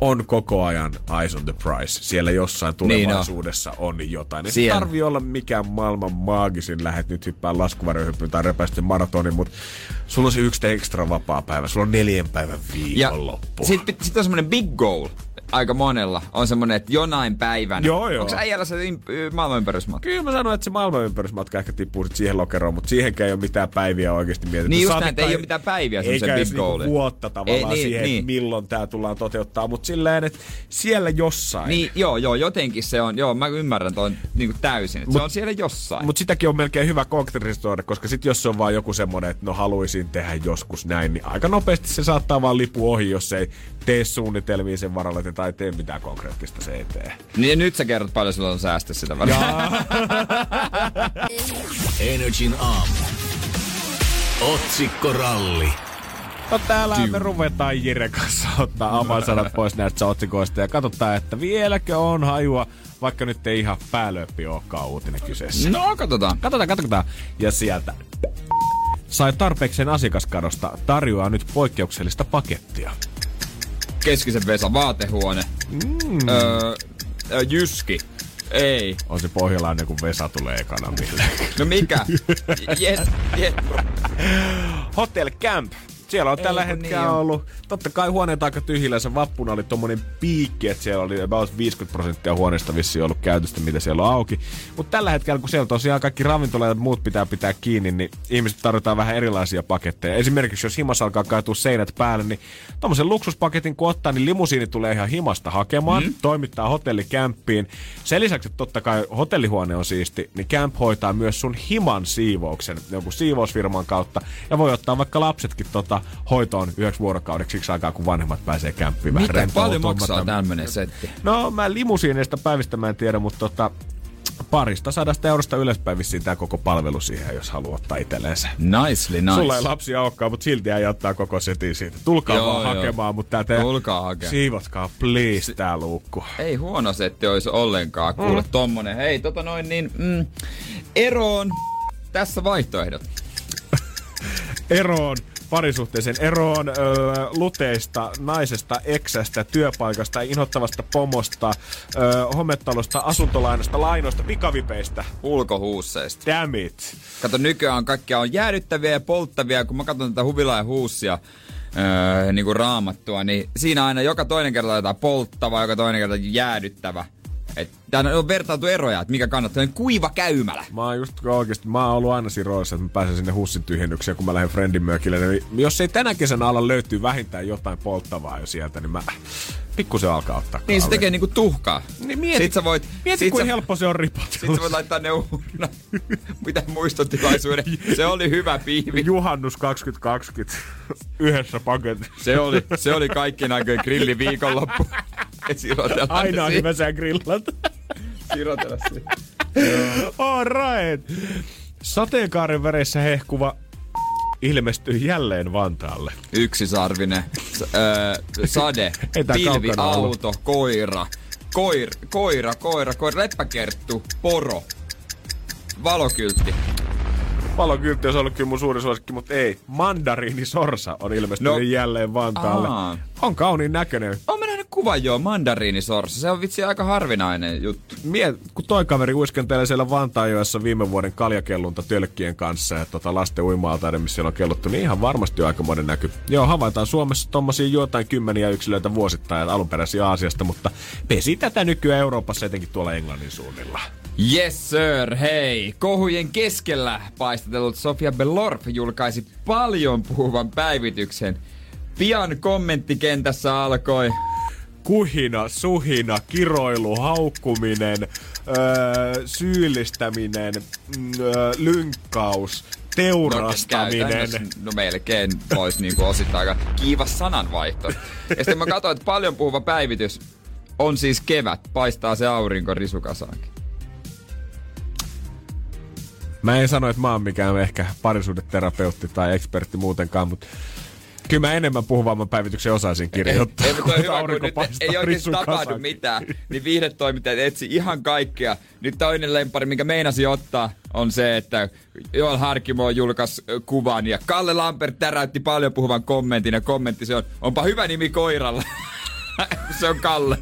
C: on koko ajan eyes on the price. Siellä jossain tulevaisuudessa niin on jotain. Ei tarvii olla mikään maailman maagisin lähet nyt hyppää laskuvarjohyppyyn tai repäisesti maratonin, mutta sulla on se yksi ekstra vapaa päivä. Sulla on neljän päivän viikonloppu.
B: Sitten sit on semmonen big goal aika monella. On semmonen, että jonain päivänä.
C: Joo, joo.
B: Onko äijällä se ym- maailmanympärysmatka?
C: Kyllä mä sanoin, että se maailmanympärysmatka ehkä tippuu sit siihen lokeroon, mutta siihenkään ei ole mitään päiviä oikeasti mietitty.
B: Niin just
C: Saati
B: näin, että ei ole mitään päiviä semmoiseen
C: Eikä
B: big
C: niinku vuotta tavallaan
B: Ei, niin,
C: siihen,
B: niin.
C: että milloin tämä tullaan toteuttaa, mutta silleen, että siellä jossain.
B: Niin, joo, joo, jotenkin se on, joo, mä ymmärrän ton niinku täysin, että
C: Mut-
B: se on siellä jossain.
C: Mutta sitäkin on melkein hyvä konkretisoida, koska sit jos se on vaan joku semmonen, että no haluaisin tehdä joskus näin, niin aika nopeasti se saattaa vaan lipu ohi, jos ei tee suunnitelmia sen varalle, että tai tee mitään konkreettista se eteen.
B: Niin ja nyt sä kerrot paljon sulla on säästä sitä välillä.
A: Energin aamu. Otsikkoralli.
C: No täällä me ruvetaan Jire kanssa ottaa avainsanat pois näistä otsikoista ja katsotaan, että vieläkö on hajua, vaikka nyt ei ihan päälöppi olekaan uutinen kyseessä.
B: No, katsotaan.
C: Katsotaan, katsotaan. Ja sieltä sai tarpeekseen asiakaskadosta, tarjoaa nyt poikkeuksellista pakettia.
B: Keskisen Vesa, vaatehuone. Mm. Öö, Jyski. Ei.
C: On se pohjalainen, kun Vesa tulee ekana.
B: No mikä? Jet, jet.
C: Hotel Camp. Siellä on
B: Ei,
C: tällä hetkellä
B: niin on.
C: ollut, totta kai huoneet aika tyhjillä, se vappuna oli tommonen piikki, että siellä oli about 50 prosenttia huoneesta vissiin ollut käytöstä, mitä siellä on auki. Mutta tällä hetkellä, kun siellä tosiaan kaikki ravintolat ja muut pitää pitää kiinni, niin ihmiset tarvitaan vähän erilaisia paketteja. Esimerkiksi jos himas alkaa kaatua seinät päälle, niin tommosen luksuspaketin kun ottaa, niin limusiini tulee ihan himasta hakemaan, mm. toimittaa hotellikämppiin. Sen lisäksi, että totta kai hotellihuone on siisti, niin camp hoitaa myös sun himan siivouksen jonkun siivousfirman kautta. Ja voi ottaa vaikka lapsetkin tota hoitoon yhdeksi vuorokaudeksi siksi aikaa, kun vanhemmat pääsee
B: Mitä
C: rentoutumaan.
B: paljon maksaa tämmönen setti?
C: No mä limusiineista päivistä mä en tiedä, mutta tota, parista sadasta eurosta ylöspäin vissiin tää koko palvelu siihen, jos haluaa ottaa itselleensä.
B: Nicely, nice.
C: Sulla ei lapsia olekaan, mutta silti ei ottaa koko setin siitä. Tulkaa
B: Joo,
C: vaan
B: joo.
C: hakemaan, mutta tää te...
B: Tulkaa hakemaan.
C: Siivotkaa, please, tää luukku.
B: Ei huono setti olisi ollenkaan. Kuule mm. tommonen. Hei, tota noin niin, mm, eroon. Tässä vaihtoehdot.
C: Eroon parisuhteeseen eroon öö, luteista, naisesta, eksästä, työpaikasta, inhottavasta pomosta, öö, hometalosta, asuntolainasta, lainoista, pikavipeistä.
B: Ulkohuusseista.
C: Damn it.
B: Kato, nykyään on kaikkia on jäädyttäviä ja polttavia. Kun mä katson tätä huvila ja huussia, öö, niin kuin raamattua, niin siinä aina joka toinen kerta jotain polttava, joka toinen kerta jäädyttävä. Tää on vertailtu eroja, että mikä kannattaa. Kuiva käymälä.
C: Mä oon just oikeesti, mä oon ollut aina siinä roolissa, että mä pääsen sinne hussin tyhjennykseen, kun mä lähden friendin mökille. Niin jos ei tänä kesänä ala löytyy vähintään jotain polttavaa jo sieltä, niin mä pikkusen alkaa ottaa
B: Niin se tekee niinku tuhkaa.
C: Niin mieti,
B: Sit sä voit,
C: mieti
B: sit
C: kuin
B: sä,
C: helppo se on ripotella.
B: sit sä voit laittaa ne uurna. Mitä muistotilaisuuden. Se oli hyvä piivi.
C: Juhannus 2020 yhdessä paketissa.
B: Se oli, se oli kaikkien aikojen grillin viikonloppu. Et sirotella
C: Aina on hyvä sä grillat.
B: Sirotella siinä.
C: All right. Sateenkaaren väreissä hehkuva ilmestyy jälleen Vantaalle.
B: Yksisarvinen, s- öö, sade, pilvi,
C: kaukana ollut.
B: auto, koira, koir, koira, koira, koira, leppäkerttu, poro, valokyltti.
C: Valokyltti olisi ollut kyllä mun suuri suosikki, mutta ei. Mandariini Sorsa on ilmestynyt
B: No.
C: jälleen Vantaalle.
B: Aa.
C: On kauniin näköinen.
B: Oon kuvan joo, mandariinisorsa. Se on vitsi aika harvinainen juttu.
C: Miet, kun toi kaveri uiskentelee siellä Vantaajoessa viime vuoden kaljakellunta tölkkien kanssa ja tota lasten uima missä siellä on kelluttu, niin ihan varmasti on aikamoinen näky. Joo, havaitaan Suomessa tommosia jotain kymmeniä yksilöitä vuosittain alunperäisiä Aasiasta, mutta pesi tätä nykyään Euroopassa, etenkin tuolla Englannin suunnilla.
B: Yes sir, hei! Kohujen keskellä paistatellut Sofia Belorf julkaisi paljon puhuvan päivityksen. Pian kommenttikentässä alkoi
C: kuhina, suhina, kiroilu, haukkuminen, öö, syyllistäminen, mm, öö, lynkkaus, teurastaminen.
B: käytännössä, No melkein voisi niinku osittain aika kiivas sananvaihto. Ja sitten mä katsoin, että paljon puhuva päivitys on siis kevät. Paistaa se aurinko risukasaankin.
C: Mä en sano, että mä oon mikään ehkä parisuudeterapeutti tai ekspertti muutenkaan, mutta kyllä mä enemmän puhuvamman päivityksen osaisin kirjoittaa.
B: Ei,
C: kun
B: hyvä, kun nyt ei oikeasti
C: risukasaankin.
B: tapahdu mitään. Niin viihdetoimittajat etsi ihan kaikkea. Nyt toinen lempari, minkä meinasi ottaa, on se, että Joel Harkimo julkaisi kuvan ja Kalle Lampert täräytti paljon puhuvan kommentin ja kommentti se on, onpa hyvä nimi koiralla. se on Kalle.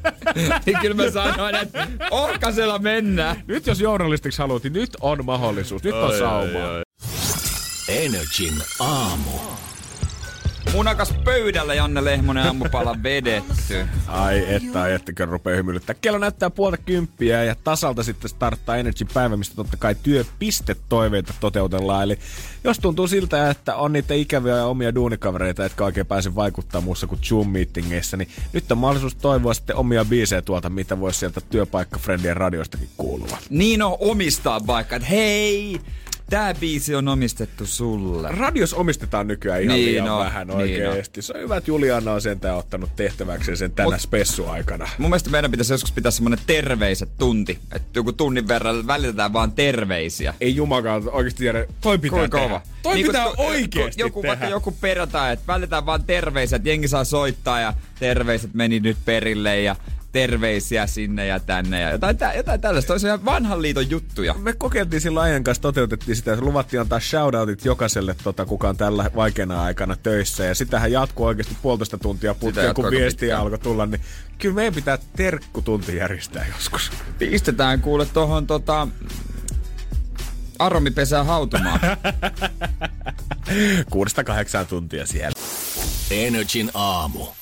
B: niin kyllä mä sanoin, että ohkasella mennään.
C: Nyt jos journalistiksi haluat, niin nyt on mahdollisuus. Nyt on saumaa.
A: Energin aamu.
B: Munakas pöydällä Janne Lehmonen aamupala vedetty.
C: Ai että, ai että, kun rupeaa hymyilyttää. Kello näyttää puolta kymppiä ja tasalta sitten starttaa Energy päivä, mistä totta kai työpistetoiveita toteutellaan. Eli jos tuntuu siltä, että on niitä ikäviä ja omia duunikavereita, jotka oikein pääse vaikuttaa muussa kuin Zoom-meetingeissä, niin nyt on mahdollisuus toivoa sitten omia biisejä tuolta, mitä voisi sieltä työpaikkafriendien radioistakin kuulua.
B: Niin on omistaa vaikka, että hei, Tää biisi on omistettu sulle.
C: Radios omistetaan nykyään ihan
B: Niin
C: liian
B: on,
C: vähän
B: niin
C: oikeesti. Se on hyvä, että Juliana on sentään ottanut tehtäväkseen sen tänä
B: Mut-
C: spessu-aikana.
B: Mun mielestä meidän pitäisi joskus pitää semmonen terveiset tunti. Että joku tunnin verran välitetään vaan terveisiä.
C: Ei jumakaan oikeesti tiedä, toi pitää
B: Kuinka
C: tehdä.
B: kova.
C: Toi
B: Niin,
C: pitää oikeesti
B: joku,
C: tehdä.
B: Vaikka joku perjantai, että välitetään vaan terveisiä, että jengi saa soittaa ja terveiset meni nyt perille ja terveisiä sinne ja tänne ja jotain, tä, jotain tällaista. Ihan vanhan liiton juttuja.
C: Me kokeiltiin silloin ajan kanssa, toteutettiin sitä, että luvattiin antaa shoutoutit jokaiselle, tota, kuka on tällä vaikeana aikana töissä. Ja sitähän jatkuu oikeasti puolitoista tuntia putkeen, kun viestiä
B: pitkään.
C: alkoi tulla. Niin kyllä meidän pitää terkkutunti järjestää joskus.
B: Pistetään kuule tohon tota... Aromipesää hautumaan.
C: Kuudesta kahdeksaan tuntia siellä.
A: Energin aamu.